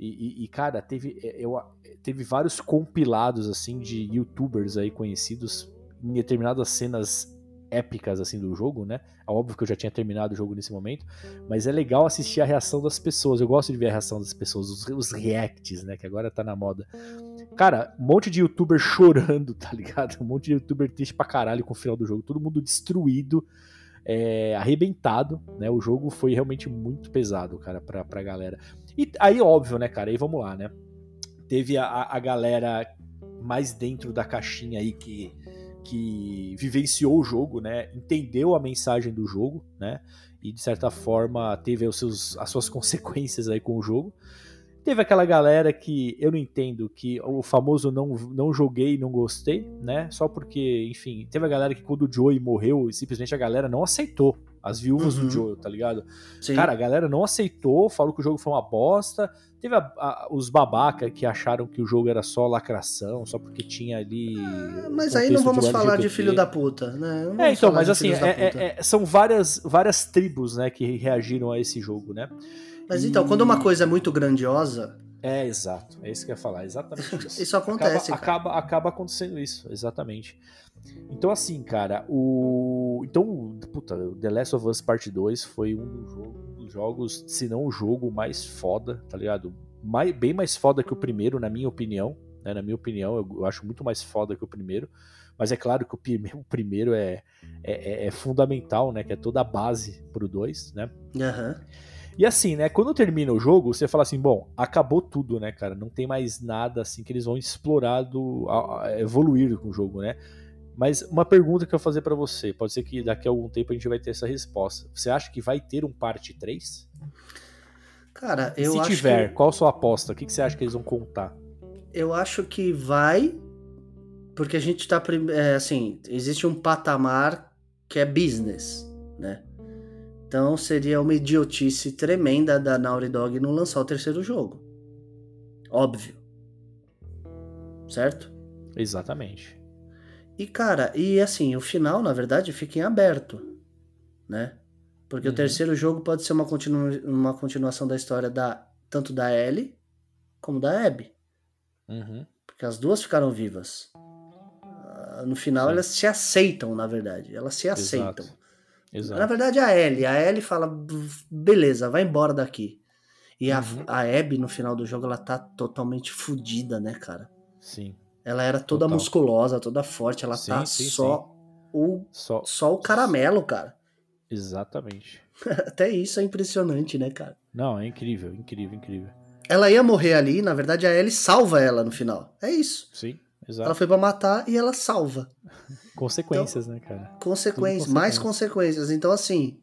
E, e, e, cara, teve, é, eu, teve vários compilados, assim, de youtubers aí conhecidos em determinadas cenas épicas assim do jogo, né? É óbvio que eu já tinha terminado o jogo nesse momento, mas é legal assistir a reação das pessoas. Eu gosto de ver a reação das pessoas, os, os reacts, né? Que agora tá na moda. Cara, um monte de youtuber chorando, tá ligado? Um monte de youtuber triste pra caralho com o final do jogo, todo mundo destruído, é, arrebentado, né? O jogo foi realmente muito pesado, cara, pra, pra galera. E aí, óbvio, né, cara? Aí vamos lá, né? Teve a, a galera mais dentro da caixinha aí que que vivenciou o jogo, né, entendeu a mensagem do jogo, né, e de certa forma teve os seus, as suas consequências aí com o jogo. Teve aquela galera que eu não entendo, que o famoso não, não joguei, não gostei, né? Só porque, enfim, teve a galera que quando o Joey morreu, simplesmente a galera não aceitou. As viúvas uhum. do Joey, tá ligado? Sim. Cara, a galera não aceitou, falou que o jogo foi uma bosta. Teve a, a, os babaca que acharam que o jogo era só lacração, só porque tinha ali. Ah, mas aí não vamos de falar de filho da puta, né? É, então, mas assim, é, é, é, são várias, várias tribos, né, que reagiram a esse jogo, né? Mas então, e... quando uma coisa é muito grandiosa. É, exato. É isso que eu ia falar, exatamente isso. isso acontece. Acaba, acaba, acaba, acontecendo isso, exatamente. Então, assim, cara, o. Então, puta, The Last of Us Part 2 foi um dos jogos se não o jogo mais foda, tá ligado? Mais, bem mais foda que o primeiro, na minha opinião. Né? Na minha opinião, eu, eu, acho muito mais foda que o primeiro. Mas é claro que o, o primeiro é, é, é, é, fundamental, né? Que é toda a base pro 2, né? Uhum. E assim, né? Quando termina o jogo, você fala assim, bom, acabou tudo, né, cara? Não tem mais nada assim que eles vão explorar do, a, a evoluir com o jogo, né? Mas uma pergunta que eu vou fazer para você, pode ser que daqui a algum tempo a gente vai ter essa resposta. Você acha que vai ter um parte 3? Cara, eu Se acho tiver, que... qual a sua aposta? O que você acha que eles vão contar? Eu acho que vai, porque a gente tá. É, assim, existe um patamar que é business, né? Então seria uma idiotice tremenda da Naughty Dog não lançar o terceiro jogo. Óbvio. Certo? Exatamente. E cara, e assim, o final, na verdade, fica em aberto, né? Porque uhum. o terceiro jogo pode ser uma, continu uma continuação da história da tanto da Ellie como da Abby. Uhum. Porque as duas ficaram vivas. Uh, no final Sim. elas se aceitam, na verdade. Elas se aceitam. Exato. Exato. Na verdade, a Ellie. A Ellie fala, beleza, vai embora daqui. E uhum. a, a Abby, no final do jogo, ela tá totalmente fodida, né, cara? Sim. Ela era toda Total. musculosa, toda forte. Ela sim, tá sim, só, sim. O, só, só o caramelo, cara. Exatamente. Até isso é impressionante, né, cara? Não, é incrível, incrível, incrível. Ela ia morrer ali, na verdade a Ellie salva ela no final. É isso. Sim, exato. Ela foi para matar e ela salva. Consequências, então, né, cara? Consequências, mais consequências. Então, assim,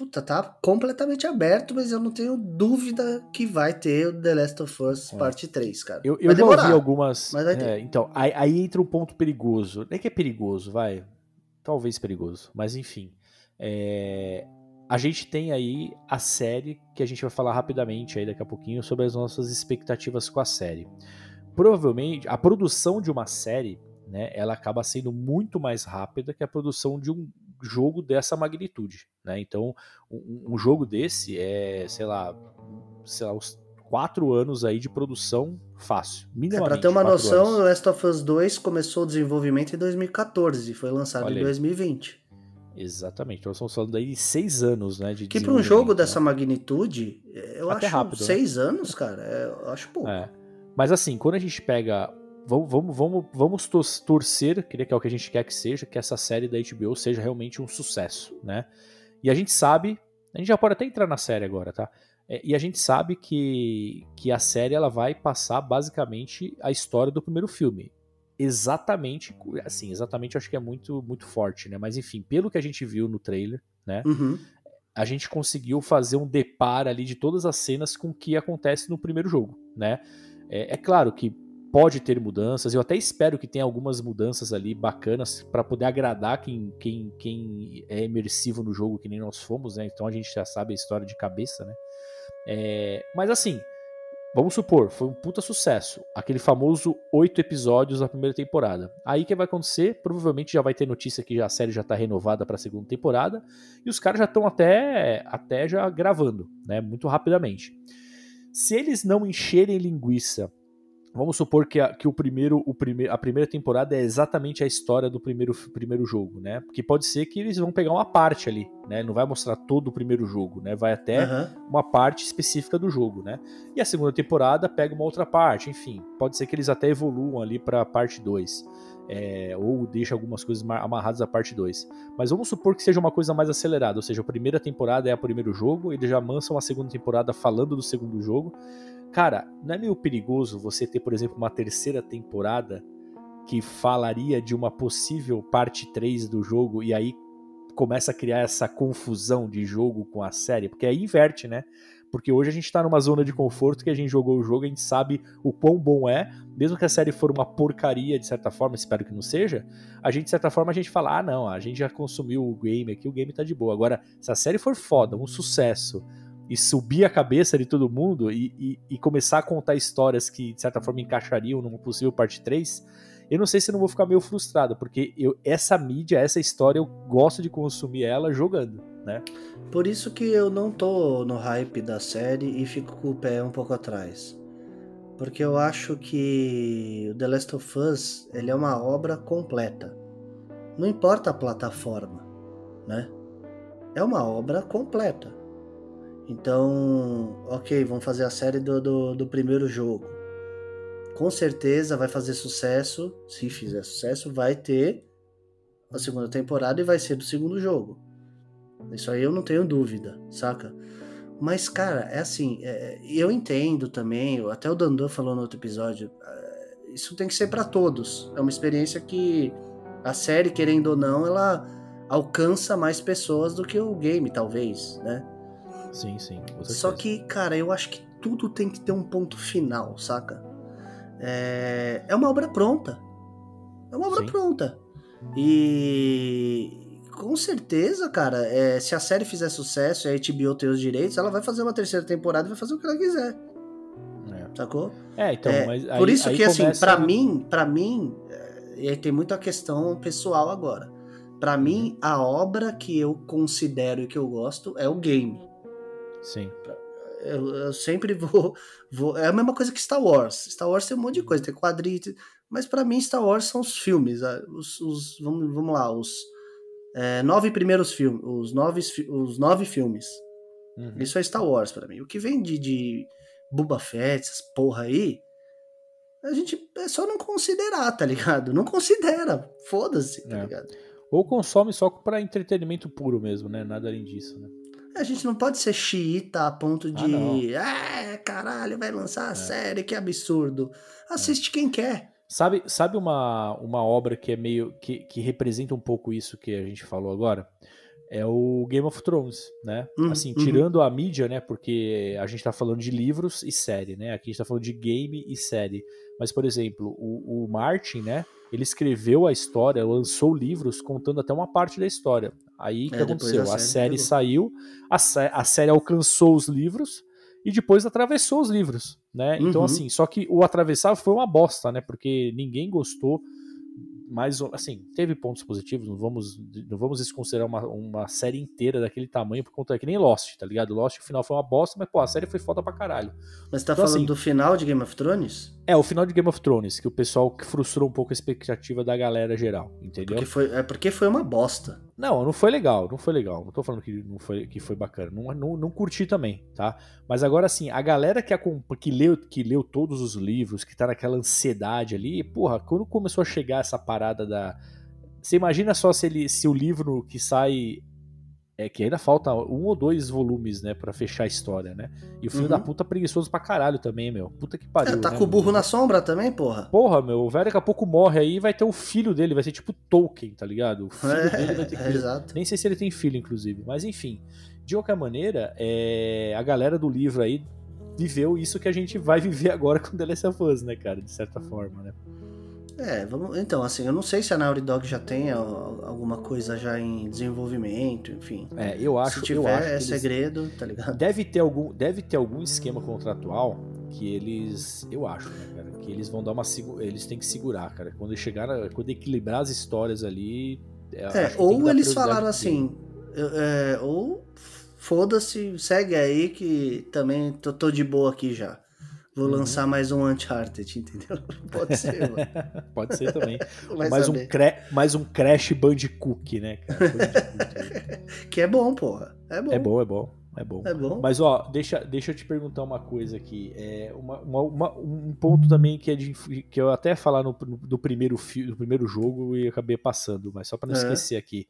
puta, tá completamente aberto, mas eu não tenho dúvida que vai ter o The Last of Us é. parte 3, cara. Eu, eu já ouvi algumas. É, então, aí, aí, entra um ponto perigoso. Não é que é perigoso, vai. Talvez perigoso, mas enfim. É, a gente tem aí a série que a gente vai falar rapidamente aí daqui a pouquinho sobre as nossas expectativas com a série. Provavelmente a produção de uma série, né, ela acaba sendo muito mais rápida que a produção de um jogo dessa magnitude, né? Então, um, um jogo desse é, sei lá, sei lá, uns quatro anos aí de produção fácil. É, pra ter uma noção, o Last of Us 2 começou o desenvolvimento em 2014 foi lançado Olha em 2020. Exatamente, então estamos falando aí de seis anos, né? De que para um jogo dessa magnitude, eu Até acho rápido, né? seis né? anos, cara, é, eu acho pouco. É. Mas assim, quando a gente pega vamos, vamos, vamos, vamos torcer, que é o que a gente quer que seja, que essa série da HBO seja realmente um sucesso, né? E a gente sabe, a gente já pode até entrar na série agora, tá? É, e a gente sabe que, que a série ela vai passar basicamente a história do primeiro filme. Exatamente, assim, exatamente acho que é muito, muito forte, né? Mas enfim, pelo que a gente viu no trailer, né? Uhum. A gente conseguiu fazer um deparo ali de todas as cenas com o que acontece no primeiro jogo, né? É, é claro que pode ter mudanças. Eu até espero que tenha algumas mudanças ali bacanas para poder agradar quem, quem, quem é imersivo no jogo, que nem nós fomos, né? Então a gente já sabe a história de cabeça, né? É, mas assim, Vamos supor, foi um puta sucesso. Aquele famoso oito episódios da primeira temporada. Aí o que vai acontecer? Provavelmente já vai ter notícia que já a série já tá renovada pra segunda temporada. E os caras já estão até, até já gravando, né? Muito rapidamente. Se eles não encherem linguiça Vamos supor que, a, que o primeiro, o prime, a primeira temporada é exatamente a história do primeiro, primeiro jogo, né? Porque pode ser que eles vão pegar uma parte ali, né? Não vai mostrar todo o primeiro jogo, né? Vai até Aham. uma parte específica do jogo, né? E a segunda temporada pega uma outra parte, enfim. Pode ser que eles até evoluam ali pra parte 2. é, ou deixa algumas coisas ma- amarradas à parte 2. Mas vamos supor que seja uma coisa mais acelerada, ou seja, a primeira temporada é o primeiro jogo, eles já lançam a segunda temporada falando do segundo jogo. Cara, não é meio perigoso você ter, por exemplo, uma terceira temporada que falaria de uma possível parte 3 do jogo e aí começa a criar essa confusão de jogo com a série? Porque aí inverte, né? Porque hoje a gente tá numa zona de conforto que a gente jogou o jogo, a gente sabe o quão bom é, mesmo que a série for uma porcaria de certa forma, espero que não seja, a gente de certa forma a gente fala, ah não, a gente já consumiu o game aqui, o game tá de boa. Agora, se a série for foda, um sucesso, e subir a cabeça de todo mundo e, e- e começar a contar histórias que de certa forma encaixariam numa possível parte 3, eu não sei se não vou ficar meio frustrado, porque eu, essa mídia, essa história, eu gosto de consumir ela jogando, né? Por isso que eu não tô no hype da série e fico com o pé um pouco atrás. Porque eu acho que o The Last of Us ele é uma obra completa. Não importa a plataforma, né? É uma obra completa. Então, ok, vamos fazer a série do, do, do primeiro jogo. Com certeza vai fazer sucesso. Se fizer sucesso, vai ter a segunda temporada e vai ser do segundo jogo. Isso aí eu não tenho dúvida, saca? Mas, cara, é assim, é, eu entendo também, até o Dandan falou no outro episódio, é, isso tem que ser pra todos. É uma experiência que a série, querendo ou não, ela alcança mais pessoas do que o game, talvez, né? Sim, sim. Só que, cara, eu acho que tudo tem que ter um ponto final, saca? É, é uma obra pronta. É uma obra Sim. pronta. E com certeza, cara, é, se a série fizer sucesso e a HBO tem os direitos, ela vai fazer uma terceira temporada e vai fazer o que ela quiser, sacou? É, então, É, mas aí, Por isso que, assim, começa- pra mim, para mim, é, e aí tem muita questão pessoal agora. Pra mim, a obra que eu considero e que eu gosto é o game. Sim. Eu, eu sempre vou, vou. É a mesma coisa que Star Wars. Star Wars tem um monte de coisa, tem quadrinhos. Mas pra mim, Star Wars são os filmes. Os, os- vamos, vamos lá, os é, nove primeiros filmes. Os nove, os nove filmes. Uhum. Isso é Star Wars pra mim. O que vem de, de Boba Fett, essas porra aí. A gente é só não considerar, tá ligado? Não considera. Foda-se, tá É. ligado? Ou consome só pra entretenimento puro mesmo, né? Nada além disso, né? A gente não pode ser xiita a ponto Ah, de. Ah, caralho, vai lançar a série, que absurdo. Assiste quem quer. Sabe, sabe uma, uma obra que é meio. Que, que representa um pouco isso que a gente falou agora? É o Game of Thrones, né? Uhum, assim, uhum. tirando a mídia, né? Porque a gente tá falando de livros e série, né? Aqui a gente tá falando de game e série. Mas, por exemplo, o, o Martin, né? Ele escreveu a história, lançou livros contando até uma parte da história. Aí o que É, aconteceu? a A série série pegou. saiu, a, a série alcançou os livros e depois atravessou os livros, né? Então, Uhum. assim, só que o atravessar foi uma bosta, né? Porque ninguém gostou. Mas, assim, teve pontos positivos, não vamos, não vamos desconsiderar uma, uma série inteira daquele tamanho por conta que nem Lost, tá ligado? Lost, o final foi uma bosta, mas, pô, a série foi foda pra caralho. Mas tá Então, falando assim- do final de Game of Thrones? É, o final de Game of Thrones, que o pessoal que frustrou um pouco a expectativa da galera geral, entendeu? Porque foi, é porque foi uma bosta. Não, não foi legal, não foi legal. Não tô falando que não foi, que foi bacana. Não, não, não curti também, tá? Mas agora assim, a galera que, que, leu, que leu todos os livros, que tá naquela ansiedade ali, porra, quando começou a chegar essa parada da. Você imagina só se, ele, se o livro que sai. É que ainda falta um ou dois volumes, né, pra fechar a história, né? E o filho Uhum. da puta preguiçoso pra caralho também, meu. Puta que pariu. É, tá né, com o burro meu? na sombra também, porra? Porra, meu, o velho daqui a pouco morre aí e vai ter o filho dele, vai ser tipo Tolkien, tá ligado? O filho dele vai ter que. É, exato. Nem sei se ele tem filho, inclusive. Mas enfim, de qualquer maneira, é, a galera do livro aí viveu isso que a gente vai viver agora com The Last of Us, né, cara? De certa forma, né? É, vamos, então, assim, eu não sei se a Naughty Dog já tem alguma coisa já em desenvolvimento, enfim. É, eu acho, se eu tiver, acho que é segredo, tá ligado? deve ter algum, deve ter algum esquema contratual que eles, eu acho, né, cara, que eles vão dar uma eles têm que segurar, cara. Quando chegar, quando equilibrar as histórias ali, é, É, acho tem que ou eles falaram assim, é, ou foda-se, segue aí que também tô, tô de boa aqui já. Vou Uhum. lançar mais um Uncharted, entendeu? Pode ser, mano. Pode ser também. Vai mais, um cra mais um Crash Bandicoot, né, cara? Bandicoot. Que é bom, porra. É bom. é bom, é bom, é bom. É bom. Mas ó, deixa, deixa eu te perguntar uma coisa aqui. É uma, uma- uma- um ponto também que, é de, que eu até falar no, no- do, primeiro fi, do primeiro jogo e acabei passando, mas só pra não É. esquecer aqui.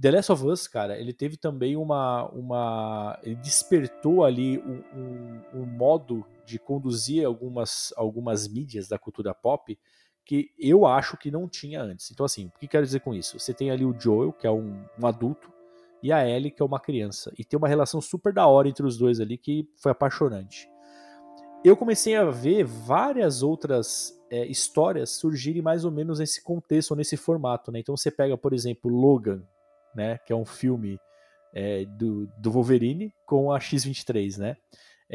The Last of Us, cara, ele teve também uma. uma ele despertou ali um, um- um modo de conduzir algumas, algumas mídias da cultura pop que eu acho que não tinha antes. Então, assim, o que quero dizer com isso? Você tem ali o Joel, que é um, um adulto, e a Ellie, que é uma criança. E tem uma relação super da hora entre os dois ali que foi apaixonante. Eu comecei a ver várias outras é, histórias surgirem mais ou menos nesse contexto, ou nesse formato. Né? Então você pega, por exemplo, Logan, né? que é um filme é, do, do Wolverine com a X-23, né?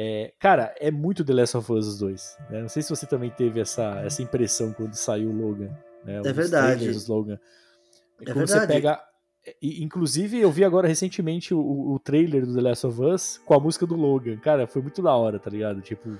É, cara, é muito The Last of Us os dois. né? Não sei se você também teve essa, essa impressão quando saiu o Logan. Né? Os verdade. trailers Logan. É Quando você verdade. pega. e, Inclusive, eu vi agora recentemente o, o trailer do The Last of Us com a música do Logan. Cara, foi muito da hora, tá ligado? Tipo,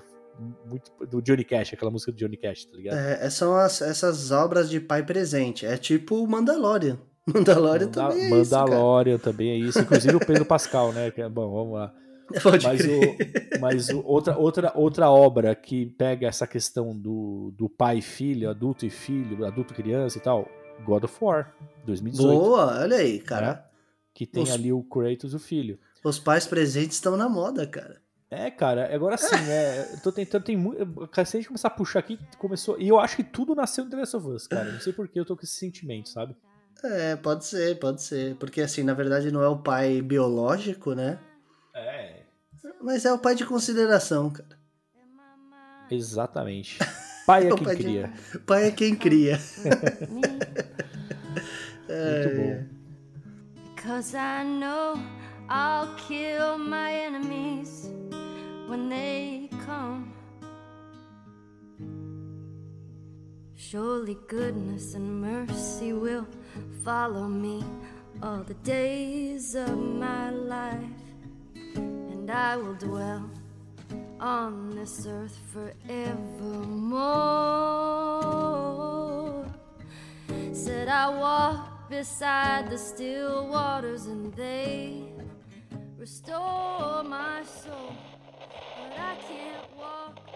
muito. Do Johnny Cash, aquela música do Johnny Cash, tá ligado? É, são as- essas obras de pai presente. É tipo o Mandalorian. Mandalorian Manda- também é isso, cara. Mandalorian também é isso. Inclusive o Pedro Pascal, né? É- bom, vamos lá. Pode Mas, o, mas o- outra, outra, outra obra que pega essa questão do, do pai e filho, adulto e filho, adulto e criança e tal, God of War, 2018. Boa, olha aí, cara. Que tem Os- ali o Kratos e o filho. Os pais presentes estão na moda, cara. É, cara, agora sim, né? Eu tô tentando, tem muito. Se a gente começar a puxar aqui, começou. E eu acho que tudo nasceu no The Last of Us, cara. Não sei por que eu tô com esse sentimento, sabe? É, pode ser, pode ser. Porque assim, na verdade não é o pai biológico, né? É. Mas é o pai de consideração, cara. Exatamente. Pai é O quem pai de- cria. O pai é quem cria. Muito bom. Cause I know I'll kill my enemies when they come. Surely goodness and mercy will follow me all the days of my life, and I will dwell on this earth forevermore. Said I walk beside the still waters and they restore my soul, but I can't walk.